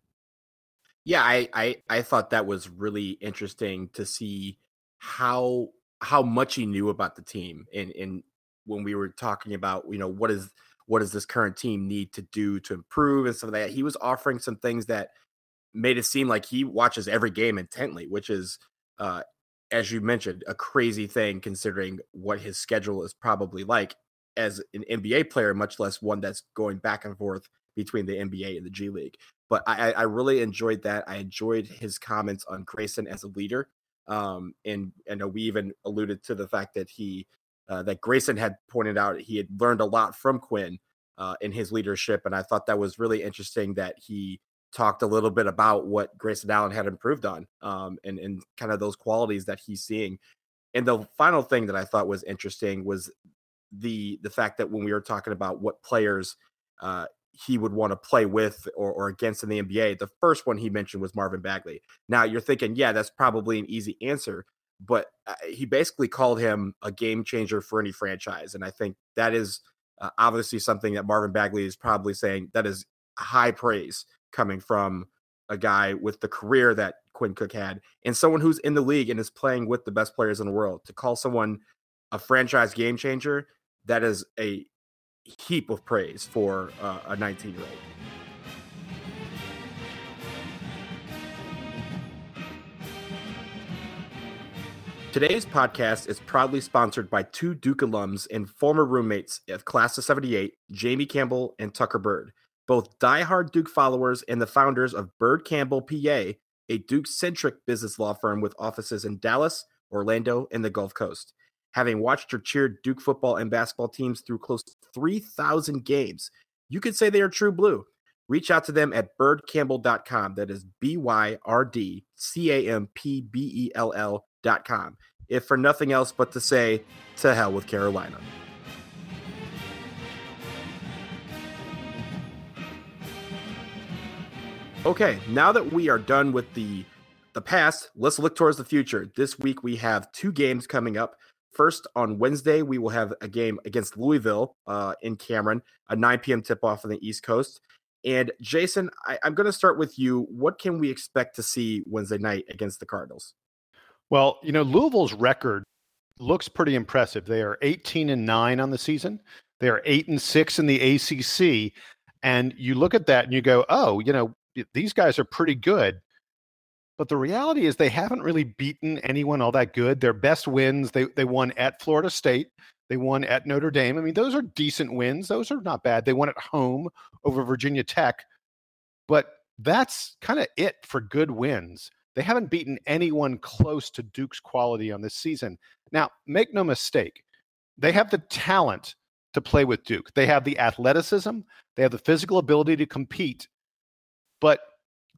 Yeah, I I, I thought that was really interesting to see how how much he knew about the team and and when we were talking about you know what is what does this current team need to do to improve and some of that he was offering some things that made it seem like he watches every game intently which is uh, as you mentioned, a crazy thing considering what his schedule is probably like as an NBA player, much less one that's going back and forth between the NBA and the G League. But I, I really enjoyed that. I enjoyed his comments on Grayson as a leader. Um, and and we even alluded to the fact that he uh, that Grayson had pointed out he had learned a lot from Quinn uh, in his leadership, and I thought that was really interesting that he talked a little bit about what Grayson Allen had improved on um, and, and kind of those qualities that he's seeing. And the final thing that I thought was interesting was the the fact that when we were talking about what players uh, he would want to play with or, or against in the NBA, the first one he mentioned was Marvin Bagley. Now you're thinking, yeah, that's probably an easy answer, but uh, he basically called him a game changer for any franchise. And I think that is uh, obviously something that Marvin Bagley is probably saying that is high praise coming from a guy with the career that Quinn Cook had and someone who's in the league and is playing with the best players in the world. To call someone a franchise game changer, that is a heap of praise for uh, a 19 year old. Today's podcast is proudly sponsored by two Duke alums and former roommates of Class of 78, Jamie Campbell and Tucker Byrd, both diehard Duke followers and the founders of Byrd Campbell PA, a Duke centric business law firm with offices in Dallas, Orlando, and the Gulf Coast. Having watched or cheered Duke football and basketball teams through close to 3,000 games, you could say they are true blue. Reach out to them at byrdcampbell.com. That is B Y R D C A M P B E L L com, if for nothing else but to say, to hell with Carolina. Okay, now that we are done with the the past, let's look towards the future. This week we have two games coming up. First, on Wednesday, we will have a game against Louisville uh, in Cameron, a 9 p.m. tip off on the East Coast. And Jason, I, I'm going to start with you. What can we expect to see Wednesday night against the Cardinals? Well, you know, Louisville's record looks pretty impressive. They are 18 and 9 on the season. They are 8 and 6 in the ACC. And you look at that and you go, "Oh, you know, these guys are pretty good." But the reality is they haven't really beaten anyone all that good. Their best wins, they they won at Florida State, they won at Notre Dame. I mean, those are decent wins. Those are not bad. They won at home over Virginia Tech. But that's kind of it for good wins. They haven't beaten anyone close to Duke's quality on this season. Now, make no mistake, they have the talent to play with Duke. They have the athleticism, they have the physical ability to compete. But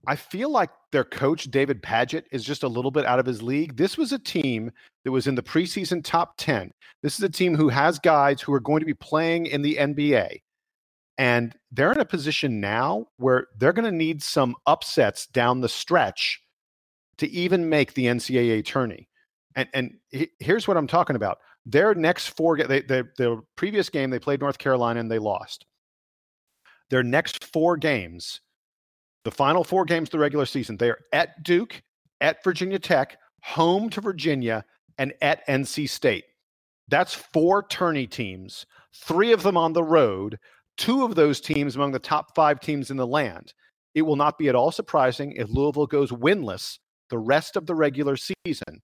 I feel like their coach, David Padgett, is just a little bit out of his league. This was a team that was in the preseason top 10. This is a team who has guys who are going to be playing in the NBA. And they're in a position now where they're going to need some upsets down the stretch to even make the NCAA tourney. And and here's what I'm talking about. Their next four, they, they, the previous game they played North Carolina and they lost. Their next four games, the final four games of the regular season, they are at Duke, at Virginia Tech, home to Virginia, and at NC State. That's four tourney teams, three of them on the road, two of those teams among the top five teams in the land. It will not be at all surprising if Louisville goes winless the rest of the regular season,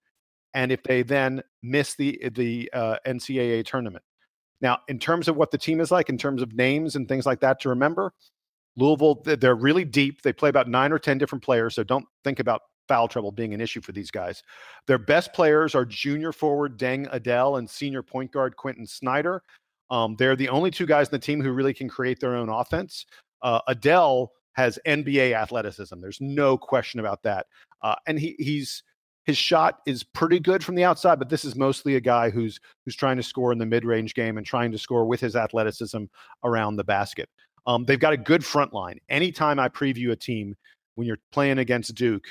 and if they then miss the the uh, NCAA tournament. Now, in terms of what the team is like, in terms of names and things like that to remember, Louisville they're really deep. They play about nine or ten different players, so don't think about foul trouble being an issue for these guys. Their best players are junior forward Deng Adel and senior point guard Quentin Snider. Um, they're the only two guys in the team who really can create their own offense. Uh, Adel has NBA athleticism. There's no question about that. Uh, and he he's his shot is pretty good from the outside, but this is mostly a guy who's who's trying to score in the mid-range game and trying to score with his athleticism around the basket. Um, they've got a good front line. Anytime I preview a team when you're playing against Duke,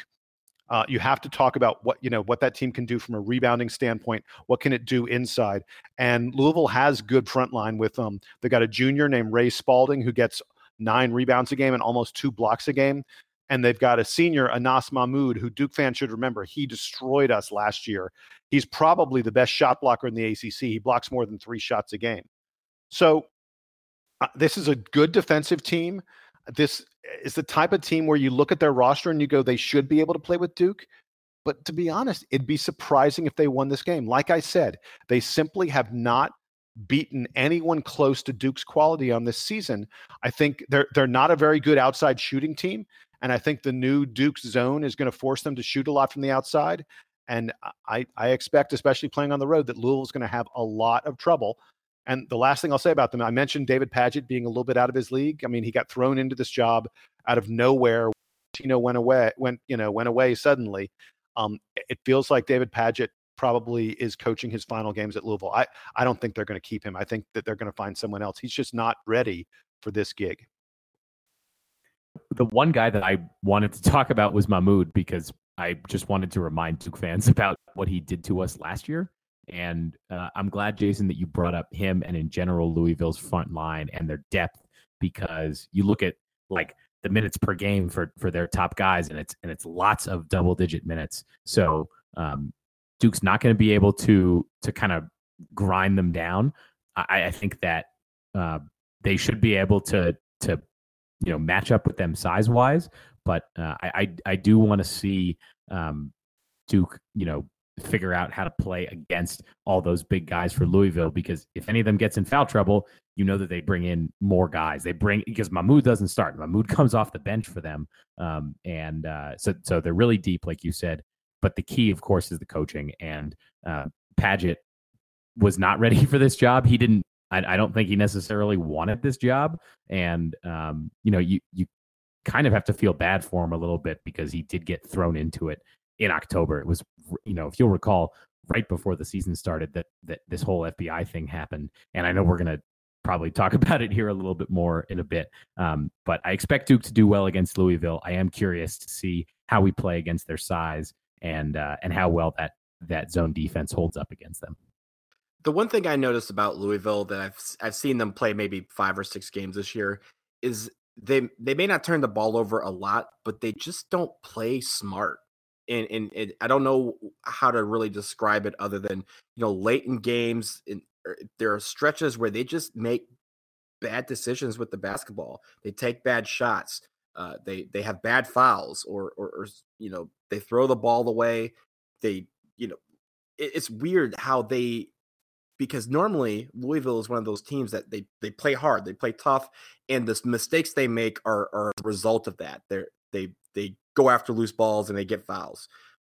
uh, you have to talk about what you know what that team can do from a rebounding standpoint. What can it do inside? And Louisville has good front line with um. They got a junior named Ray Spalding who gets nine rebounds a game and almost two blocks a game. And they've got a senior, Anas Mahmoud, who Duke fans should remember. He destroyed us last year. He's probably the best shot blocker in the ACC. He blocks more than three shots a game. So this is a good defensive team. This is the type of team where you look at their roster and you go, they should be able to play with Duke. But to be honest, it'd be surprising if they won this game. Like I said, they simply have not beaten anyone close to Duke's quality on this season. I think they're they're not a very good outside shooting team, and I think the new Duke's zone is going to force them to shoot a lot from the outside. And I I expect, especially playing on the road, that Louisville's going to have a lot of trouble. And the last thing I'll say about them, I mentioned David Padgett being a little bit out of his league. I mean, he got thrown into this job out of nowhere. Tino went away, went you know went away suddenly. Um, it feels like David Padgett probably is coaching his final games at Louisville. I, I don't think they're going to keep him. I think that they're going to find someone else. He's just not ready for this gig. The one guy that I wanted to talk about was Mahmoud because I just wanted to remind Duke fans about what he did to us last year. And uh, I'm glad, Jason, that you brought up him and in general Louisville's front line and their depth because you look at like the minutes per game for for their top guys, and it's and it's lots of double digit minutes. So um, Duke's not going to be able to to kind of grind them down. I, I think that uh, they should be able to to you know match up with them size wise, but uh, I, I, I do want to see um, Duke you know figure out how to play against all those big guys for Louisville because if any of them gets in foul trouble, you know that they bring in more guys. They bring because Mahmoud doesn't start. Mahmoud comes off the bench for them, um, and uh, so so they're really deep, like you said. But the key, of course, is the coaching. And uh, Padgett was not ready for this job. He didn't. I, I don't think he necessarily wanted this job. And um, you know, you you kind of have to feel bad for him a little bit because he did get thrown into it in October. It was, you know, if you'll recall, right before the season started that that this whole FBI thing happened. And I know we're gonna probably talk about it here a little bit more in a bit. Um, but I expect Duke to do well against Louisville. I am curious to see how we play against their size and uh, and how well that that zone defense holds up against them. The one thing I noticed about Louisville that I've I've seen them play maybe five or six games this year is they they may not turn the ball over a lot, but they just don't play smart. And, and, I don't know how to really describe it other than you know late in games, er, there are stretches where they just make bad decisions with the basketball. They take bad shots. Uh, they they have bad fouls, or, or, or you know they throw the ball away. They you know it, it's weird how they because normally Louisville is one of those teams that they they play hard, they play tough, and the mistakes they make are are a result of that. They they they go after loose balls and they get fouls.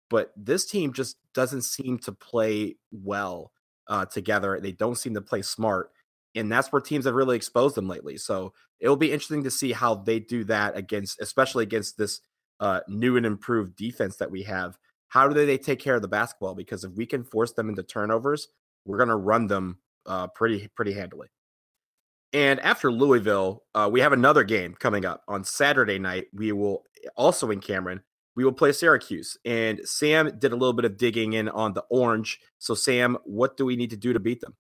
But this team just doesn't seem to play well uh, together. They don't seem to play smart, and that's where teams have really exposed them lately. So it'll be interesting to see how they do that against, especially against this uh, new and improved defense that we have. How do they take care of the basketball? Because if we can force them into turnovers, we're going to run them uh, pretty pretty handily. And after Louisville, uh, we have another game coming up on Saturday night. We will also in Cameron. We will play Syracuse. And Sam did a little bit of digging in on the Orange. So, Sam, what do we need to do to beat them?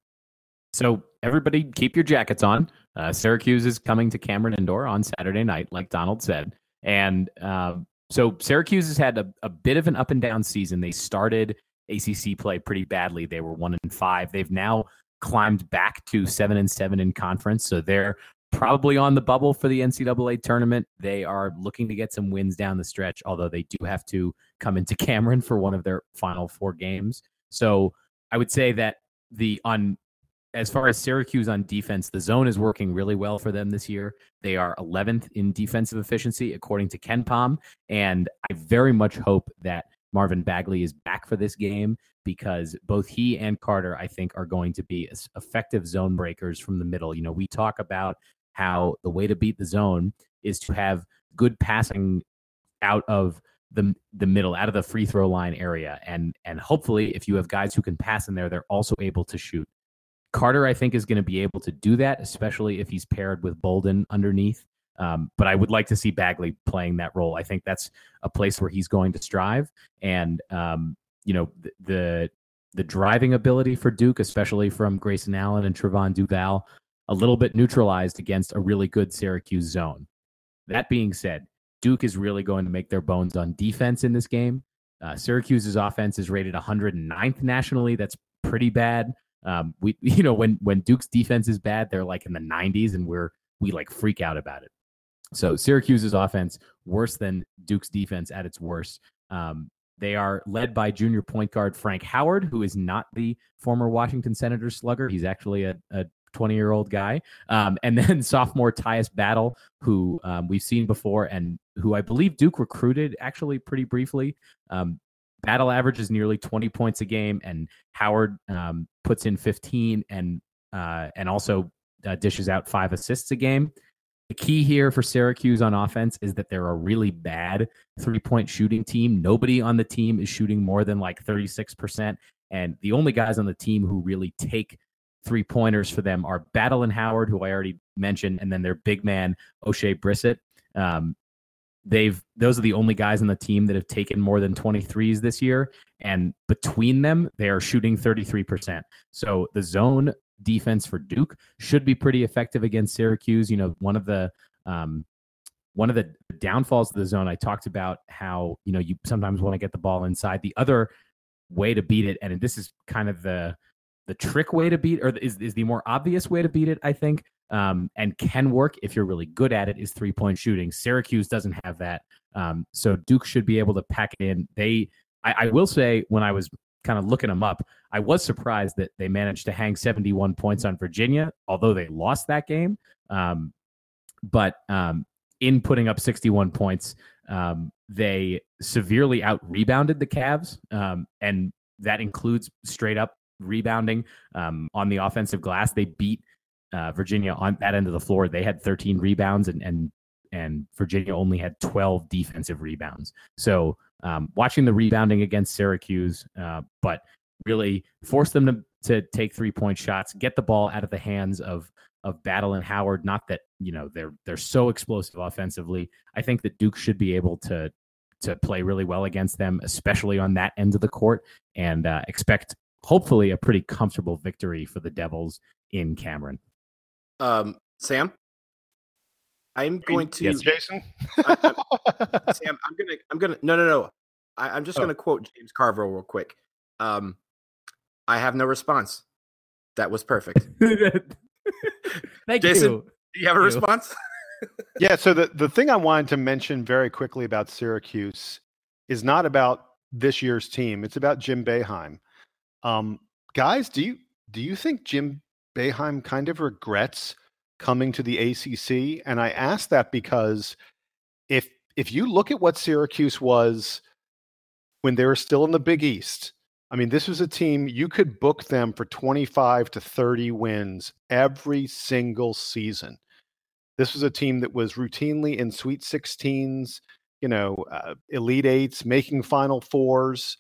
So, everybody, keep your jackets on. Uh, Syracuse is coming to Cameron Indoor on Saturday night, like Donald said. And uh, so, Syracuse has had a, a bit of an up and down season. They started ACC play pretty badly. They were one and five. They've now climbed back to seven and seven in conference, so they're probably on the bubble for the NCAA tournament. They are looking to get some wins down the stretch, although they do have to come into Cameron for one of their final four games. So I would say that the on as far as Syracuse on defense, the zone is working really well for them this year. They are 11th in defensive efficiency according to KenPom, and I very much hope that Marvin Bagley is back for this game because both he and Carter, I think, are going to be effective zone breakers from the middle. You know, we talk about how the way to beat the zone is to have good passing out of the the middle, out of the free throw line area, and and hopefully, if you have guys who can pass in there, they're also able to shoot. Carter, I think, is going to be able to do that, especially if he's paired with Bolden underneath. Um, but I would like to see Bagley playing that role. I think that's a place where he's going to strive. And um, you know, the, the, the driving ability for Duke, especially from Grayson Allen and Trevon Duval, a little bit neutralized against a really good Syracuse zone. That being said, Duke is really going to make their bones on defense in this game. Uh, Syracuse's offense is rated 109th nationally. That's pretty bad. Um, we, you know, when when Duke's defense is bad, they're like in the 90s, and we're we like freak out about it. So Syracuse's offense worse than Duke's defense at its worst. Um, they are led by junior point guard Frank Howard, who is not the former Washington Senators slugger. He's actually a, a 20 year old guy. Um, and then sophomore Tyus Battle, who um, we've seen before and who I believe Duke recruited actually pretty briefly. Um, Battle averages nearly 20 points a game, and Howard um, puts in 15 and uh, and also uh, dishes out five assists a game. The key here for Syracuse on offense is that they're a really bad three point shooting team. Nobody on the team is shooting more than like 36%. And the only guys on the team who really take three pointers for them are Battle and Howard, who I already mentioned, and then their big man, Oshae Brissett. Um, they've those are the only guys on the team that have taken more than 23s this year and between them they are shooting 33% so the zone defense for duke should be pretty effective against syracuse. You know one of the um, one of the downfalls of the zone i talked about how you know you sometimes want to get the ball inside. The other way to beat it and this is kind of the the trick way to beat or is, is the more obvious way to beat it i think um, and can work if you're really good at it is three point shooting. Syracuse doesn't have that, um, so Duke should be able to pack it in. They, I, I, will say, when I was kind of looking them up, I was surprised that they managed to hang 71 points on Virginia, although they lost that game. Um, but um, in putting up 61 points, um, they severely out rebounded the Cavs, um, and that includes straight up rebounding on the offensive glass. They beat uh, Virginia on that end of the floor, they had 13 rebounds and and and Virginia only had 12 defensive rebounds. So um, watching the rebounding against Syracuse, uh, but really force them to to take three point shots, get the ball out of the hands of of Battle and Howard. Not that you know they're they're so explosive offensively. I think that Duke should be able to to play really well against them, especially on that end of the court, and uh, expect hopefully a pretty comfortable victory for the Devils in Cameron. Um, Sam, I'm going to yes, Jason. I, I, Sam, I'm gonna, I'm gonna, no, no, no. I, am just oh. gonna quote James Carville real quick. Um, I have no response. That was perfect. Thank Jason, you. Do you have a response? yeah. So the the thing I wanted to mention very quickly about Syracuse is not about this year's team. It's about Jim Boeheim. Um, guys, do you do you think Jim Boeheim kind of regrets coming to the ACC, and I ask that because if if you look at what Syracuse was when they were still in the Big East, I mean, this was a team you could book them for 25 to 30 wins every single season. This was a team that was routinely in Sweet 16s, you know, uh, Elite Eights, making Final Fours,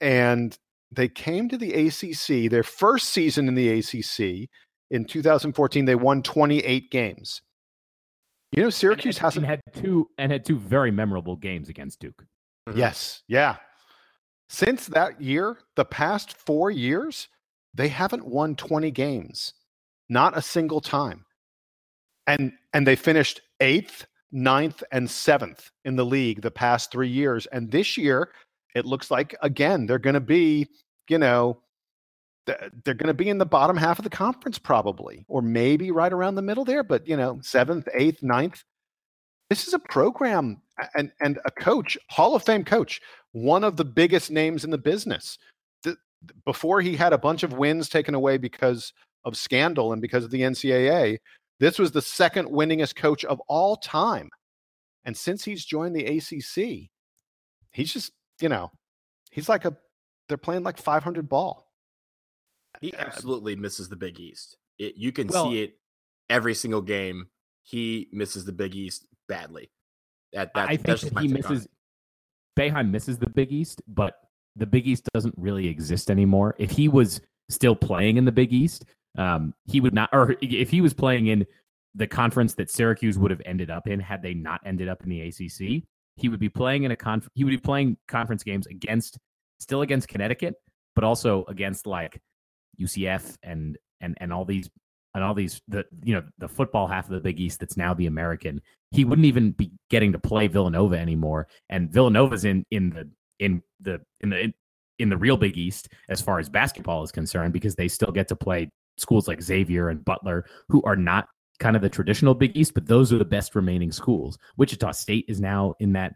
and they came to the ACC, their first season in the ACC in 2014, they won 28 games. You know, Syracuse and, hasn't had two and had two very memorable games against Duke. Mm-hmm. Yes, yeah. Since that year, the past four years, they haven't won 20 games, not a single time. And and they finished eighth, ninth, and seventh in the league the past three years. And this year, it looks like again they're going to be, you know, they're going to be in the bottom half of the conference probably, or maybe right around the middle there. But you know, seventh, eighth, ninth. This is a program and and a coach, Hall of Fame coach, one of the biggest names in the business. The, before he had a bunch of wins taken away because of scandal and because of the NCAA, this was the second winningest coach of all time. And since he's joined the ACC, he's just you know, he's like a they're playing like 500 ball. He absolutely misses the Big East. It, you can well, see it every single game. He misses the Big East badly. That, that I think that he misses. Boeheim misses the Big East, but the Big East doesn't really exist anymore. If he was still playing in the Big East, um, he would not, or if he was playing in the conference that Syracuse would have ended up in had they not ended up in the ACC, he would be playing in a conf- he would be playing conference games against still against Connecticut, but also against like UCF and and and all these and all these the you know the football half of the Big East that's now the American. He wouldn't even be getting to play Villanova anymore, and Villanova's in in the in the in the in, in the real Big East as far as basketball is concerned because they still get to play schools like Xavier and Butler who are not kind of the traditional Big East, but those are the best remaining schools. Wichita State is now in that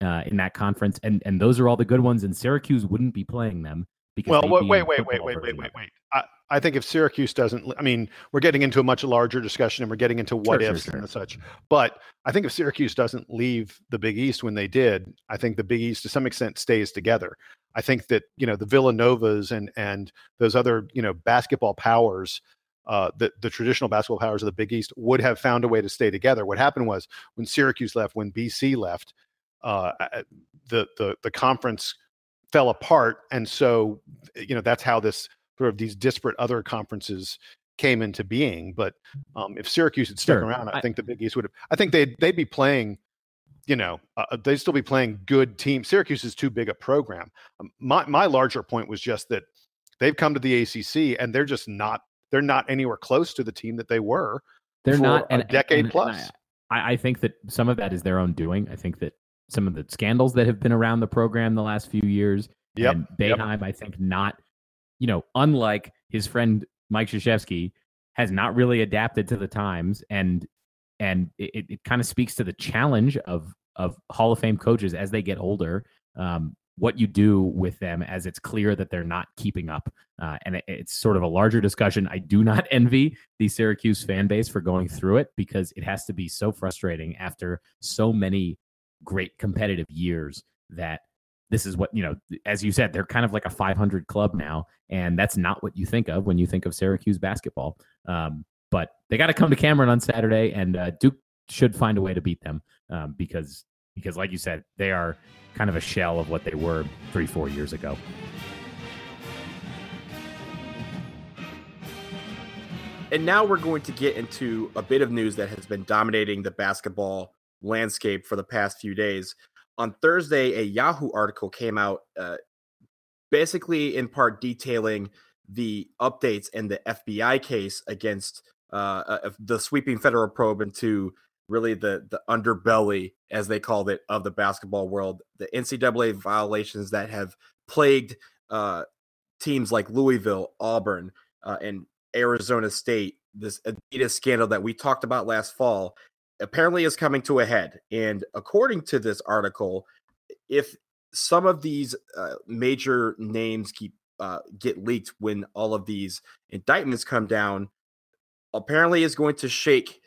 uh, in that conference, and and those are all the good ones. And Syracuse wouldn't be playing them because well, wait, wait, wait, wait, wait, wait, wait, wait. I, I think if Syracuse doesn't, I mean, we're getting into a much larger discussion, and we're getting into what sure, ifs sure, sure. and such. But I think if Syracuse doesn't leave the Big East when they did, I think the Big East to some extent stays together. I think that you know the Villanovas and and those other you know basketball powers uh, the, the traditional basketball powers of the Big East would have found a way to stay together. What happened was when Syracuse left, when BC left, uh, the, the the conference fell apart, and so you know that's how this sort of these disparate other conferences came into being. But um, if Syracuse had stuck sure. around, I, I, think the Big East would have. I think they'd they'd be playing you know, uh, they still be playing good teams. Syracuse is too big a program. Um, my my larger point was just that they've come to the ACC and they're just not they're not anywhere close to the team that they were. They're not a and, decade and, plus. And I, I think that some of that is their own doing. I think that some of the scandals that have been around the program the last few years. Yep. And Boeheim, I think, not, you know, unlike his friend Mike Krzyzewski, has not really adapted to the times, and and it, it kind of speaks to the challenge of of Hall of Fame coaches as they get older. Um, what you do with them as it's clear that they're not keeping up. Uh, and it, it's sort of a larger discussion. I do not envy the Syracuse fan base for going through it because it has to be so frustrating after so many great competitive years that this is what, you know, as you said, they're kind of like a 500 club now. And that's not what you think of when you think of Syracuse basketball. Um, but they got to come to Cameron on Saturday, and uh, Duke should find a way to beat them um, because because like you said, they are kind of a shell of what they were three, four years ago. And now we're going to get into a bit of news that has been dominating the basketball landscape for the past few days. On Thursday, a Yahoo article came out, uh, basically in part detailing the updates in the FBI case against uh, uh, the sweeping federal probe into really the the underbelly, as they called it, of the basketball world. The NCAA violations that have plagued uh, teams like Louisville, Auburn, uh, and Arizona State. This Adidas scandal that we talked about last fall apparently is coming to a head. And according to this article, if some of these uh, major names keep uh, get leaked when all of these indictments come down, apparently is going to shake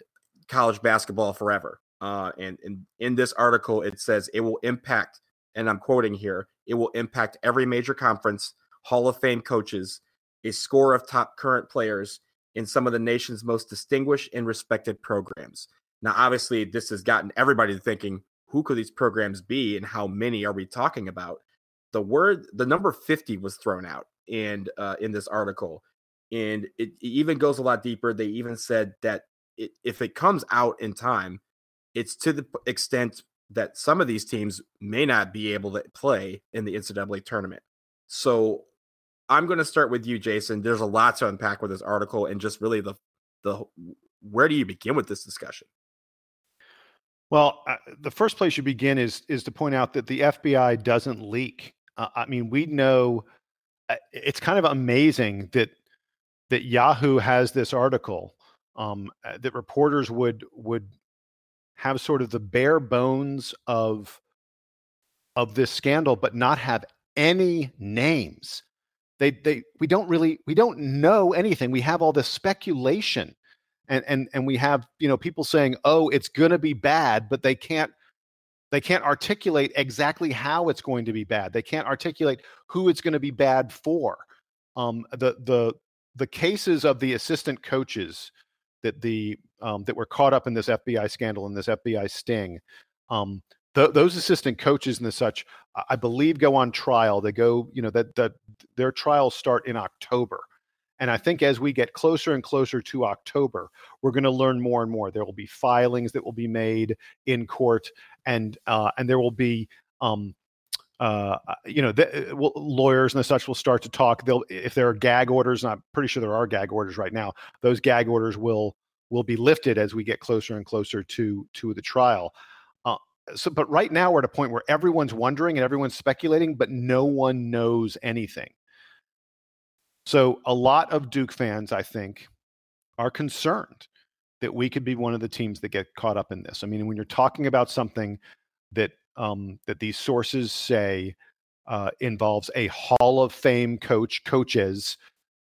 college basketball forever. Uh, and, and in this article, it says it will impact, and I'm quoting here, it will impact every major conference, Hall of Fame coaches, a score of top current players in some of the nation's most distinguished and respected programs. Now, obviously, this has gotten everybody thinking, who could these programs be and how many are we talking about? The word, the number 50 was thrown out and uh, in this article. And it, it even goes a lot deeper. They even said that it, if it comes out in time, it's to the extent that some of these teams may not be able to play in the NCAA tournament. So I'm going to start with you, Jason. There's a lot to unpack with this article, and just really the the where do you begin with this discussion? Well, uh, the first place you begin is is to point out that the FBI doesn't leak. Uh, I mean, we know uh, it's kind of amazing that that Yahoo has this article um, uh, that reporters would would have sort of the bare bones of of this scandal, but not have any names. They they we don't really we don't know anything. We have all this speculation, and and and we have you know people saying, oh, it's going to be bad, but they can't they can't articulate exactly how it's going to be bad. They can't articulate who it's going to be bad for. Um, the the the cases of the assistant coaches that the um, that were caught up in this FBI scandal and this FBI sting. Um, th- those assistant coaches and the such, I believe, go on trial. They go, you know, that that their trials start in October. And I think as we get closer and closer to October, we're going to learn more and more. There will be filings that will be made in court, and uh, and there will be um, uh, you know, the, uh, well, lawyers and such will start to talk. They'll, if there are gag orders, and I'm pretty sure there are gag orders right now. Those gag orders will will be lifted as we get closer and closer to to the trial. Uh, so, but right now we're at a point where everyone's wondering and everyone's speculating, but no one knows anything. So, a lot of Duke fans, I think, are concerned that we could be one of the teams that get caught up in this. I mean, when you're talking about something that um, that these sources say uh, involves a Hall of Fame coach, coaches.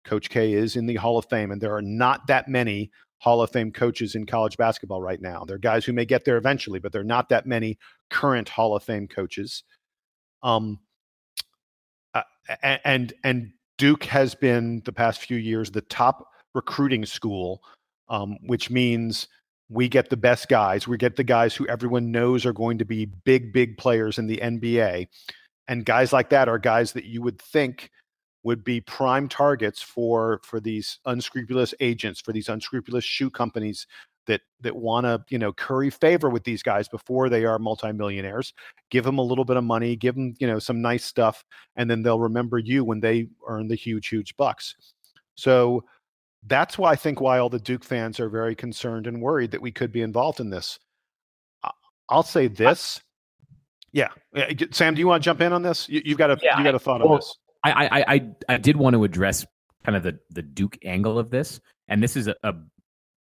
Coach K is in the Hall of Fame, and there are not that many Hall of Fame coaches in college basketball right now. There are guys who may get there eventually, but there are not that many current Hall of Fame coaches. Um, uh, and and Duke has been the past few years the top recruiting school, um, which means we get the best guys. We get the guys who everyone knows are going to be big, big players in the NBA. And guys like that are guys that you would think would be prime targets for for these unscrupulous agents, for these unscrupulous shoe companies that that want to you know curry favor with these guys before they are multimillionaires give them a little bit of money give them you know some nice stuff and then they'll remember you when they earn the huge huge bucks so that's why i think why all the duke fans are very concerned and worried that we could be involved in this. I'll say this. Yeah sam do you want to jump in on this? You, have got a yeah, you got a thought well, on this. I, I i i did want to address kind of the the duke angle of this and this is a, a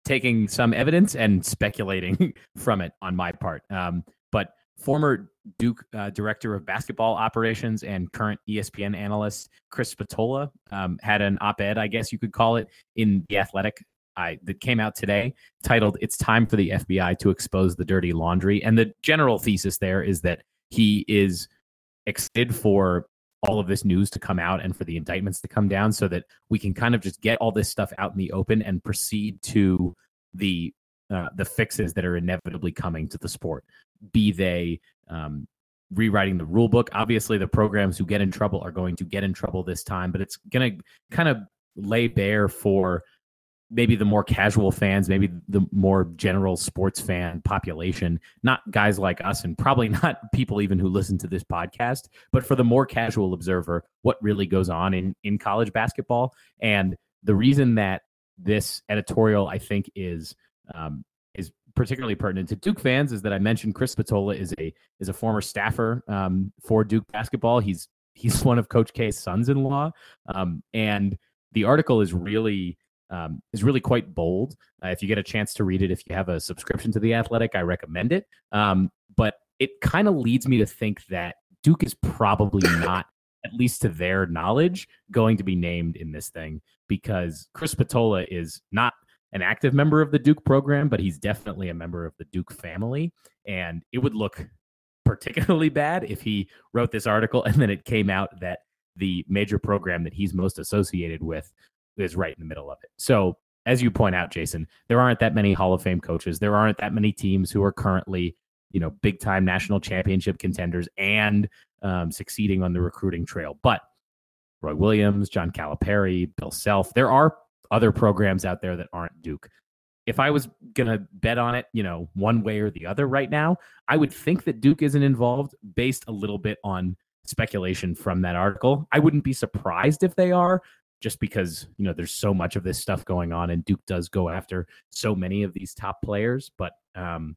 taking some evidence and speculating from it on my part. Um, but former Duke uh, director of basketball operations and current ESPN analyst Chris Spatola um, had an op-ed, I guess you could call it, in the Athletic. I, that came out today titled "It's Time for the FBI to Expose the Dirty Laundry," and the general thesis there is that he is excited for all of this news to come out and for the indictments to come down so that we can kind of just get all this stuff out in the open and proceed to the uh, the fixes that are inevitably coming to the sport be they um, rewriting the rule book obviously the programs who get in trouble are going to get in trouble this time but it's going to kind of lay bare for maybe the more casual fans, maybe the more general sports fan population, not guys like us and probably not people even who listen to this podcast, but for the more casual observer, what really goes on in, in college basketball. And the reason that this editorial, I think, is um, is particularly pertinent to Duke fans is that I mentioned Chris Spatola is a is a former staffer um, for Duke basketball. He's he's one of Coach K's sons-in-law, um, and the article is really um, is really quite bold. Uh, if you get a chance to read it, if you have a subscription to The Athletic, I recommend it. Um, but it kind of leads me to think that Duke is probably not, at least to their knowledge, going to be named in this thing because Chris Spatola is not an active member of the Duke program, but he's definitely a member of the Duke family. And it would look particularly bad if he wrote this article and then it came out that the major program that he's most associated with is right in the middle of it. So, as you point out, Jason, there aren't that many Hall of Fame coaches. There aren't that many teams who are currently, you know, big time national championship contenders and um, succeeding on the recruiting trail. But Roy Williams, John Calipari, Bill Self, there are other programs out there that aren't Duke. If I was gonna bet on it, you know, one way or the other right now, I would think that Duke isn't involved based a little bit on speculation from that article. I wouldn't be surprised if they are, just because you know there's so much of this stuff going on and Duke does go after so many of these top players. But um,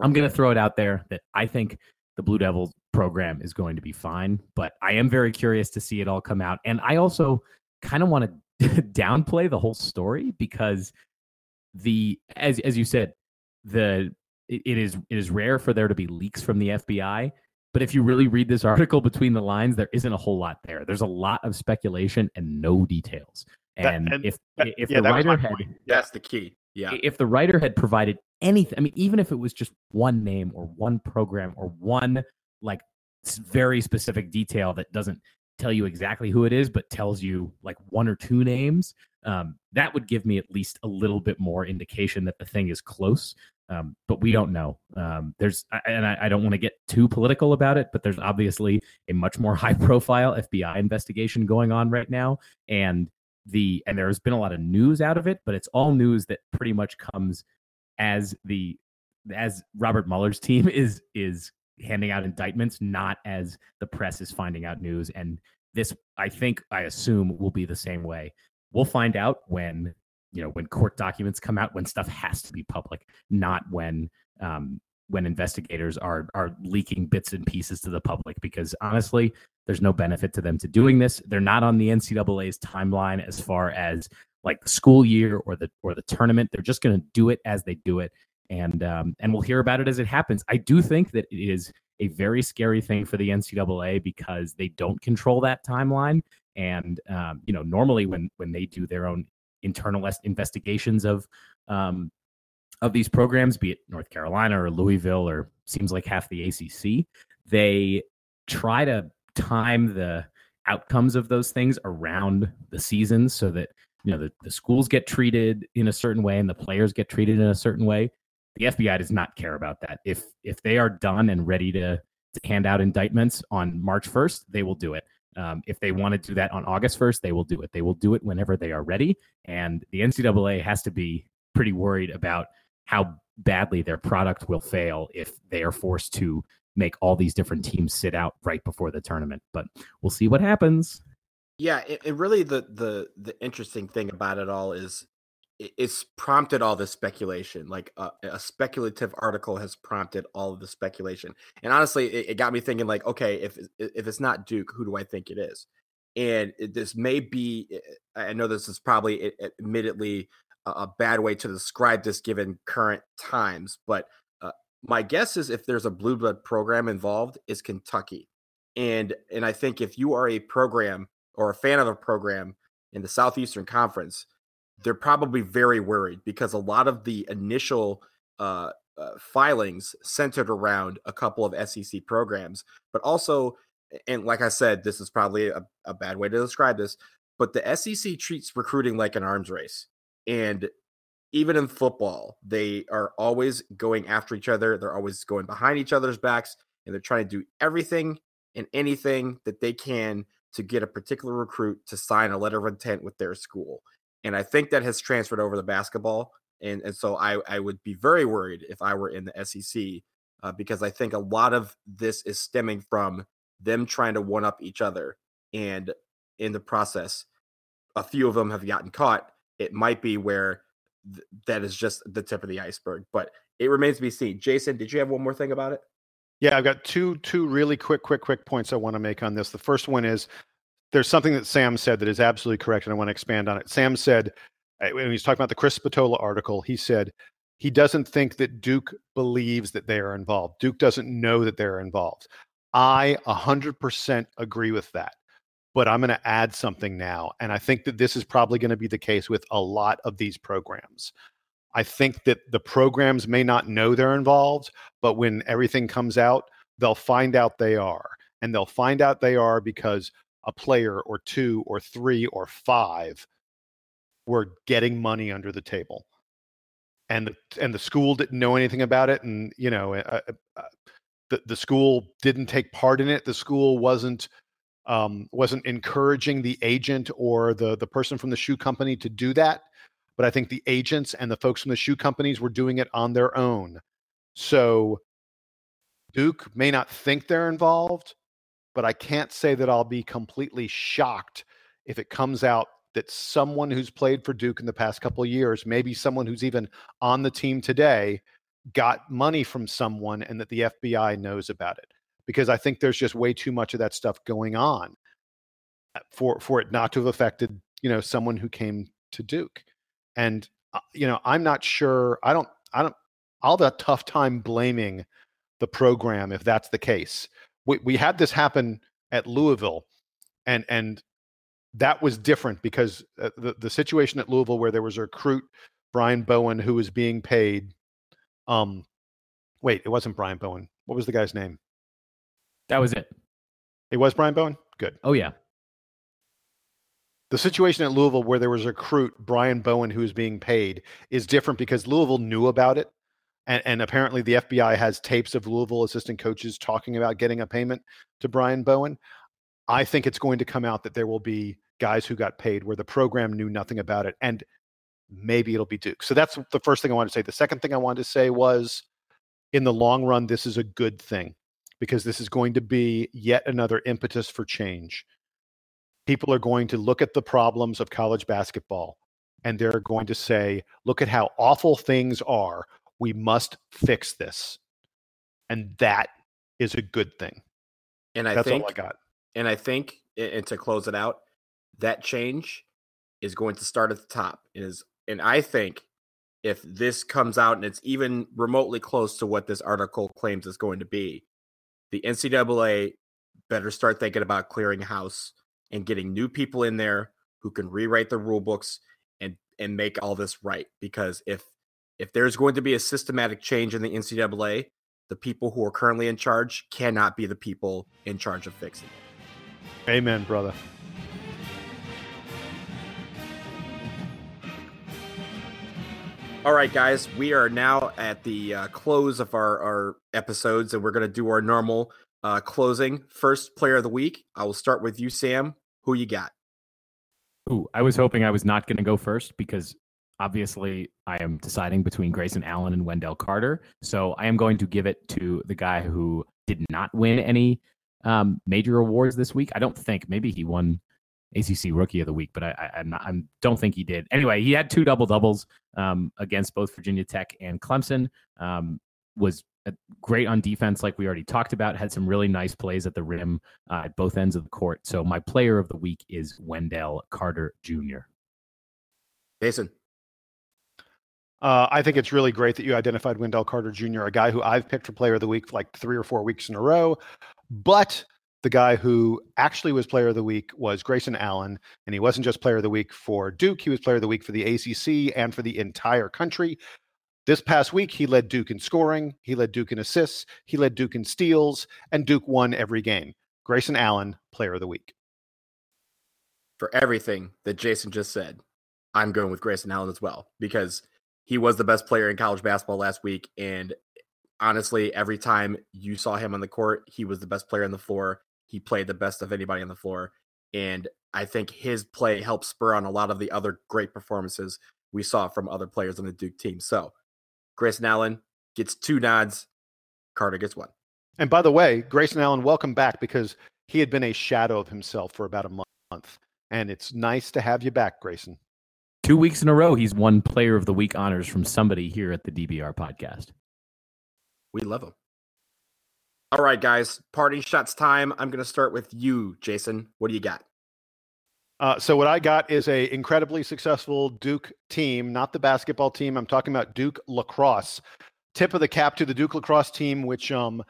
I'm going to throw it out there that I think the Blue Devils program is going to be fine. But I am very curious to see it all come out, and I also kind of want to downplay the whole story because the as as you said the it, it is it is rare for there to be leaks from the FBI but if you really read this article between the lines, there isn't a whole lot there. There's a lot of speculation and no details. And, that, and if that, if yeah, the writer had that's the key. Yeah. If the writer had provided anything, I mean, even if it was just one name or one program or one like very specific detail that doesn't tell you exactly who it is, but tells you like one or two names, um, that would give me at least a little bit more indication that the thing is close um, but we don't know. Um, there's, and I, I don't want to get too political about it, but there's obviously a much more high profile FBI investigation going on right now. And the, and there's been a lot of news out of it, but it's all news that pretty much comes as the, as Robert Mueller's team is, is handing out indictments, not as the press is finding out news. And this, I think, I assume will be the same way. We'll find out when you know when court documents come out when stuff has to be public not when um, when investigators are are leaking bits and pieces to the public because honestly there's no benefit to them to doing this. They're not on the ncaa's timeline as far as like the school year or the or the tournament. They're just going to do it as they do it and um, and we'll hear about it as it happens. I do think that it is a very scary thing for the ncaa because they don't control that timeline and um, you know normally when when they do their own internal investigations of um, of these programs, be it North Carolina or Louisville or seems like half the ACC, they try to time the outcomes of those things around the seasons so that you know the, the schools get treated in a certain way and the players get treated in a certain way. The FBI does not care about that. If if they are done and ready to to hand out indictments on March 1st, they will do it. Um, if they want to do that on August 1st, they will do it. They will do it whenever they are ready. And the NCAA has to be pretty worried about how badly their product will fail if they are forced to make all these different teams sit out right before the tournament. But we'll see what happens. Yeah, and really the the the interesting thing about it all is it's prompted all this speculation. Like a, a, speculative article has prompted all of the speculation. And honestly, it, it, got me thinking. Like, okay, if if it's not Duke, who do I think it is? And it, this may be. I know this is probably admittedly a, a, bad way to describe this given current times, but uh, my guess is if there's a blue blood program involved, is Kentucky. And and I think if you are a program or a fan of a program in the Southeastern Conference they're probably very worried because a lot of the initial uh, uh, filings centered around a couple of SEC programs, but also, and like I said, this is probably a, a bad way to describe this, but the SEC treats recruiting like an arms race. And even in football, they are always going after each other. They're always going behind each other's backs, and they're trying to do everything and anything that they can to get a particular recruit to sign a letter of intent with their school and I think that has transferred over to basketball. And and so I I would be very worried if I were in the SEC uh, because I think a lot of this is stemming from them trying to one up each other, and in the process, a few of them have gotten caught. It might be where th- that is just the tip of the iceberg, but it remains to be seen. Jason, did you have one more thing about it? Yeah, I've got two two really quick, quick, quick points I want to make on this. The first one is there's something that Sam said that is absolutely correct, and I want to expand on it. Sam said, uh, when he's talking about the Chris Spatola article, he said he doesn't think that Duke believes that they are involved. Duke doesn't know that they're involved. I 100% agree with that. But I'm going to add something now. And I think that this is probably going to be the case with a lot of these programs. I think that the programs may not know they're involved, but when everything comes out, they'll find out they are. And they'll find out they are because a player or two or three or five were getting money under the table. And the, and the school didn't know anything about it and you know uh, uh, uh, the, the school didn't take part in it. The school wasn't um, wasn't encouraging the agent or the the person from the shoe company to do that. But i think the agents and the folks from the shoe companies were doing it on their own. So duke may not think they're involved but I can't say that I'll be completely shocked if it comes out that someone who's played for Duke in the past couple of years, maybe someone who's even on the team today, got money from someone and that the FBI knows about it. Because I think there's just way too much of that stuff going on uh, for for it not to have affected, you know, someone who came to Duke. And uh, you know, I'm not sure. I don't. I don't. I'll have a tough time blaming the program if that's the case we, we had this happen at Louisville, and and that was different because uh, the the situation at Louisville where there was a recruit Brian Bowen who was being paid. Um, wait, it wasn't Brian Bowen. What was the guy's name? That was it. It was Brian Bowen. Good. Oh yeah. The situation at Louisville where there was a recruit Brian Bowen who was being paid is different because Louisville knew about it and, and apparently the FBI has tapes of Louisville assistant coaches talking about getting a payment to Brian Bowen. I think it's going to come out that there will be guys who got paid where the program knew nothing about it, and maybe it'll be Duke. So that's the first thing I wanted to say. The second thing I wanted to say was, in the long run, this is a good thing because this is going to be yet another impetus for change. People are going to look at the problems of college basketball and they're going to say, look at how awful things are we must fix this. And that is a good thing. And I That's think all I got. And I think and to close it out, that change is going to start at the top. It is and I think if this comes out and it's even remotely close to what this article claims is going to be, the NCAA better start thinking about clearing house and getting new people in there who can rewrite the rule books and and make all this right. Because if if there's going to be a systematic change in the NCAA, the people who are currently in charge cannot be the people in charge of fixing it. Amen, brother. All right, guys, we are now at the uh, close of our, our episodes, and we're going to do our normal uh, closing. First player of the week. I will start with you, Sam. Who you got? Ooh, I was hoping I was not going to go first because obviously, I am deciding between Grayson Allen and Wendell Carter. So I am going to give it to the guy who did not win any um, major awards this week. I don't think. Maybe he won ACC Rookie of the Week, but I, I, I'm not, I don't think he did. Anyway, he had two double doubles um, against both Virginia Tech and Clemson. Um, was great on defense, like we already talked about. Had some really nice plays at the rim uh, at both ends of the court. So my player of the week is Wendell Carter Jr. Jason. Uh, I think it's really great that you identified Wendell Carter Jr., a guy who I've picked for player of the week for like three or four weeks in a row. But the guy who actually was player of the week was Grayson Allen. And he wasn't just player of the week for Duke, he was player of the week for the ACC and for the entire country. This past week, he led Duke in scoring, he led Duke in assists, he led Duke in steals, and Duke won every game. Grayson Allen, player of the week. For everything that Jason just said, I'm going with Grayson Allen as well because he was the best player in college basketball last week. And honestly, every time you saw him on the court, he was the best player on the floor. He played the best of anybody on the floor. And I think his play helped spur on a lot of the other great performances we saw from other players on the Duke team. So Grayson Allen gets two nods. Carter gets one. And by the way, Grayson Allen, welcome back because he had been a shadow of himself for about a month. And it's nice to have you back, Grayson. Two weeks in a row, he's won Player of the Week honors from somebody here at the DBR podcast. We love him. All right, guys, party shots time. I'm going to start with you, Jason. What do you got? Uh, so what I got is a incredibly successful Duke team, not the basketball team. I'm talking about Duke lacrosse. Tip of the cap to the Duke lacrosse team, which um,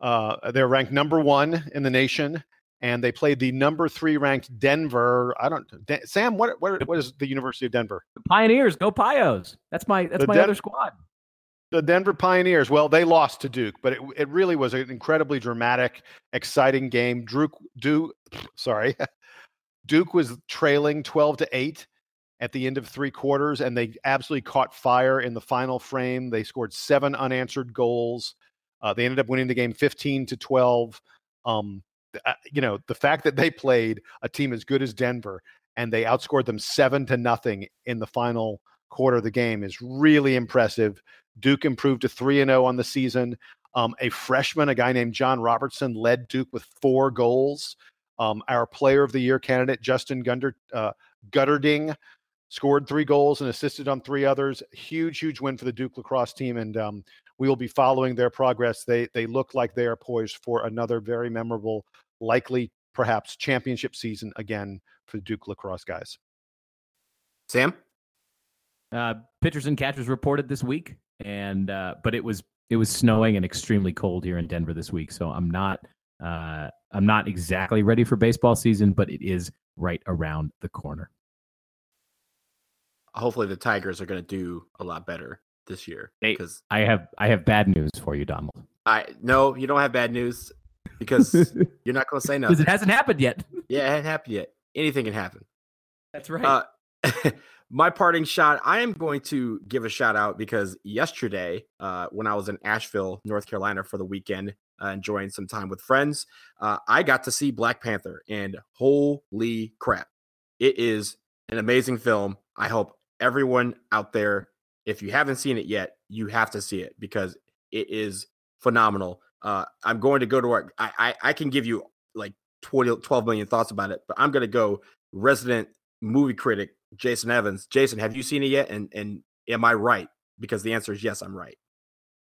uh, they're ranked number one in the nation and they played the number three ranked Denver. I don't, De- Sam. What, what what is the University of Denver? The Pioneers, go Pios. That's my that's the my Den- other squad. The Denver Pioneers. Well, they lost to Duke, but it, it really was an incredibly dramatic, exciting game. Duke, Duke, sorry, Duke was trailing twelve to eight at the end of three quarters, and they absolutely caught fire in the final frame. They scored seven unanswered goals. Uh, they ended up winning the game fifteen to twelve. Um, uh, you know, the fact that they played a team as good as Denver and they outscored them seven to nothing in the final quarter of the game is really impressive. Duke improved to three and zero oh on the season. Um, a freshman, a guy named John Robertson, led Duke with four goals. Um, our Player of the Year candidate Justin Gunder, uh, Guterding scored three goals and assisted on three others. Huge, huge win for the Duke lacrosse team, and um, we will be following their progress. They they look like they are poised for another very memorable, likely perhaps championship season again for the Duke lacrosse guys. Sam, uh, pitchers and catchers reported this week, and uh, but it was it was snowing and extremely cold here in Denver this week, so I'm not uh, I'm not exactly ready for baseball season, but it is right around the corner. Hopefully, the Tigers are going to do a lot better this year. Because I have I have bad news for you, Donald. I no, you don't have bad news because you're not going to say no Because it hasn't happened yet. Yeah, it hasn't happened yet. Anything can happen. That's right. Uh, my parting shot. I am going to give a shout out because yesterday, uh, when I was in Asheville, North Carolina, for the weekend, uh, enjoying some time with friends, uh, I got to see Black Panther, and holy crap, it is an amazing film. I hope everyone out there if you haven't seen it yet, you have to see it because it is phenomenal. Uh, I'm going to go to work. I, I, I can give you like 20, 12 million thoughts about it, but I'm going to go resident movie critic Jason Evans. Jason, have you seen it yet? And and am I right? Because the answer is yes, I'm right.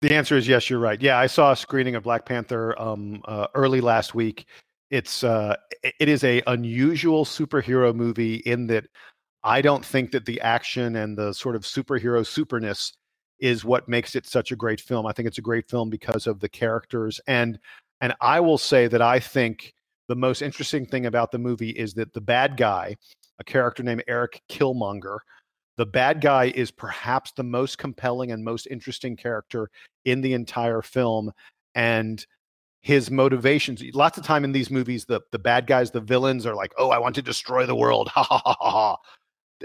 The answer is yes, you're right. Yeah, I saw a screening of Black Panther um, uh, early last week. It's uh, it is a unusual superhero movie in that I don't think that the action and the sort of superhero superness is what makes it such a great film. I think it's a great film because of the characters and and I will say that I think the most interesting thing about the movie is that the bad guy, a character named Erik Killmonger, the bad guy is perhaps the most compelling and most interesting character in the entire film and his motivations lots of time in these movies the the bad guys the villains are like oh i want to destroy the world ha ha ha ha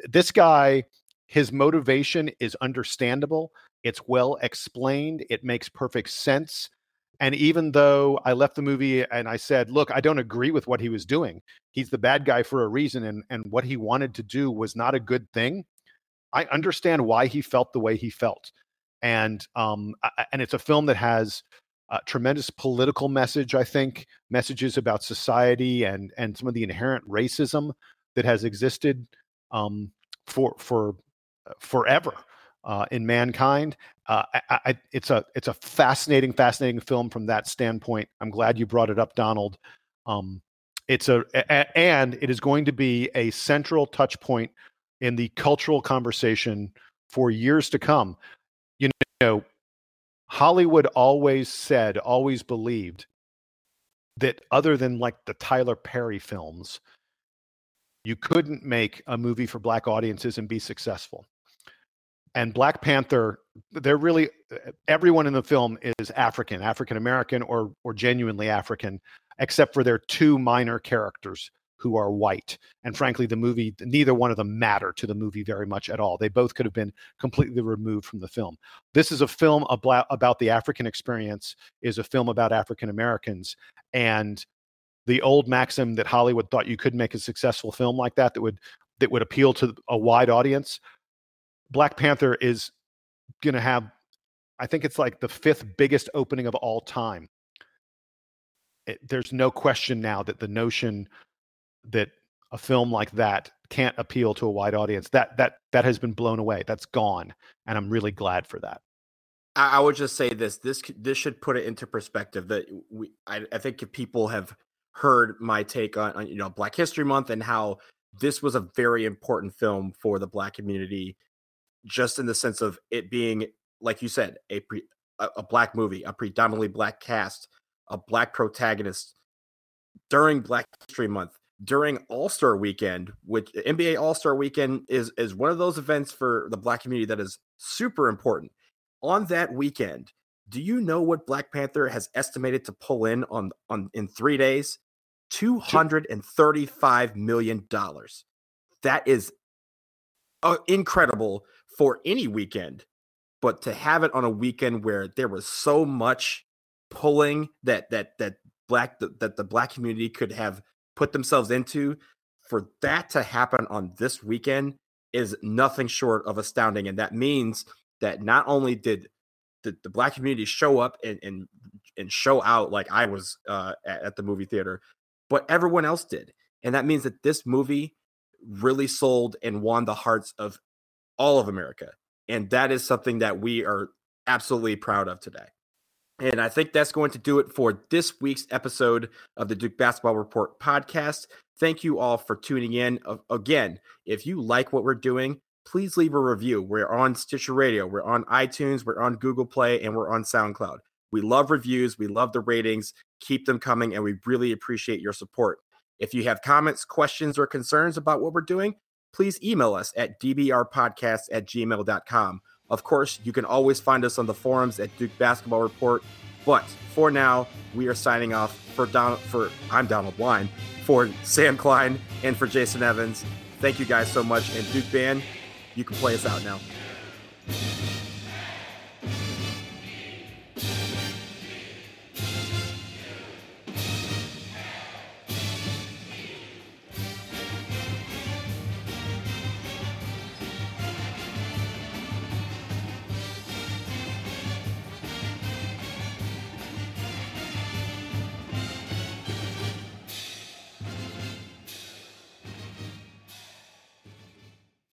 this guy, his motivation is understandable. It's well explained. It makes perfect sense. And even though I left the movie and I said, look, I don't agree with what he was doing, he's the bad guy for a reason. And, and what he wanted to do was not a good thing. I understand why he felt the way he felt, and um, and it's a film that has a tremendous political message. I think messages about society and and some of the inherent racism that has existed um, for for uh, forever uh, in mankind. Uh, I, I, it's a it's a fascinating, fascinating film from that standpoint. I'm glad you brought it up, Donald. Um, it's a, a, and it is going to be a central touch point in the cultural conversation for years to come. You know, Hollywood always said, always believed that other than like the Tyler Perry films, you couldn't make a movie for black audiences and be successful. And Black Panther, they're really everyone in the film is African, African American, or or genuinely African, except for their two minor characters who are white. And frankly, the movie, neither one of them matter to the movie very much at all. They both could have been completely removed from the film. This is a film about, about the African experience, is a film about African Americans. And the old maxim that Hollywood thought you could make a successful film like that that would that would appeal to a wide audience. Black Panther is going to have I think it's like the fifth biggest opening of all time it, there's no question now that the notion that a film like that can't appeal to a wide audience that that that has been blown away that's gone and i'm really glad for that i, I would just say this this this should put it into perspective that we i, I think if people have heard my take on, on you know black history month and how this was a very important film for the black community just in the sense of it being like you said a pre, a, a black movie a predominantly black cast a black protagonist during Black History Month, during All Star Weekend, which NBA All Star Weekend is is one of those events for the Black community that is super important. On that weekend, do you know what Black Panther has estimated to pull in on on in three days? Two hundred and thirty-five million dollars. That is uh, incredible for any weekend, but to have it on a weekend where there was so much pulling that that that black that the black community could have put themselves into for that to happen on this weekend is nothing short of astounding and that means that not only did the, the black community show up and, and and show out like i was uh, at, at the movie theater but everyone else did and that means that this movie really sold and won the hearts of all of america and that is something that we are absolutely proud of today and I think that's going to do it for this week's episode of the Duke Basketball Report podcast. Thank you all for tuning in. Again, if you like what we're doing, please leave a review. We're on Stitcher Radio, we're on iTunes, we're on Google Play, and we're on SoundCloud. We love reviews, we love the ratings. Keep them coming, and we really appreciate your support. If you have comments, questions, or concerns about what we're doing, please email us at dbrpodcast at gmail.com. Of course, you can always find us on the forums at Duke Basketball Report. But for now, we are signing off for Donald. For I'm Donald Wine. For Sam Klein and for Jason Evans. Thank you guys so much. And Duke Band, you can play us out now.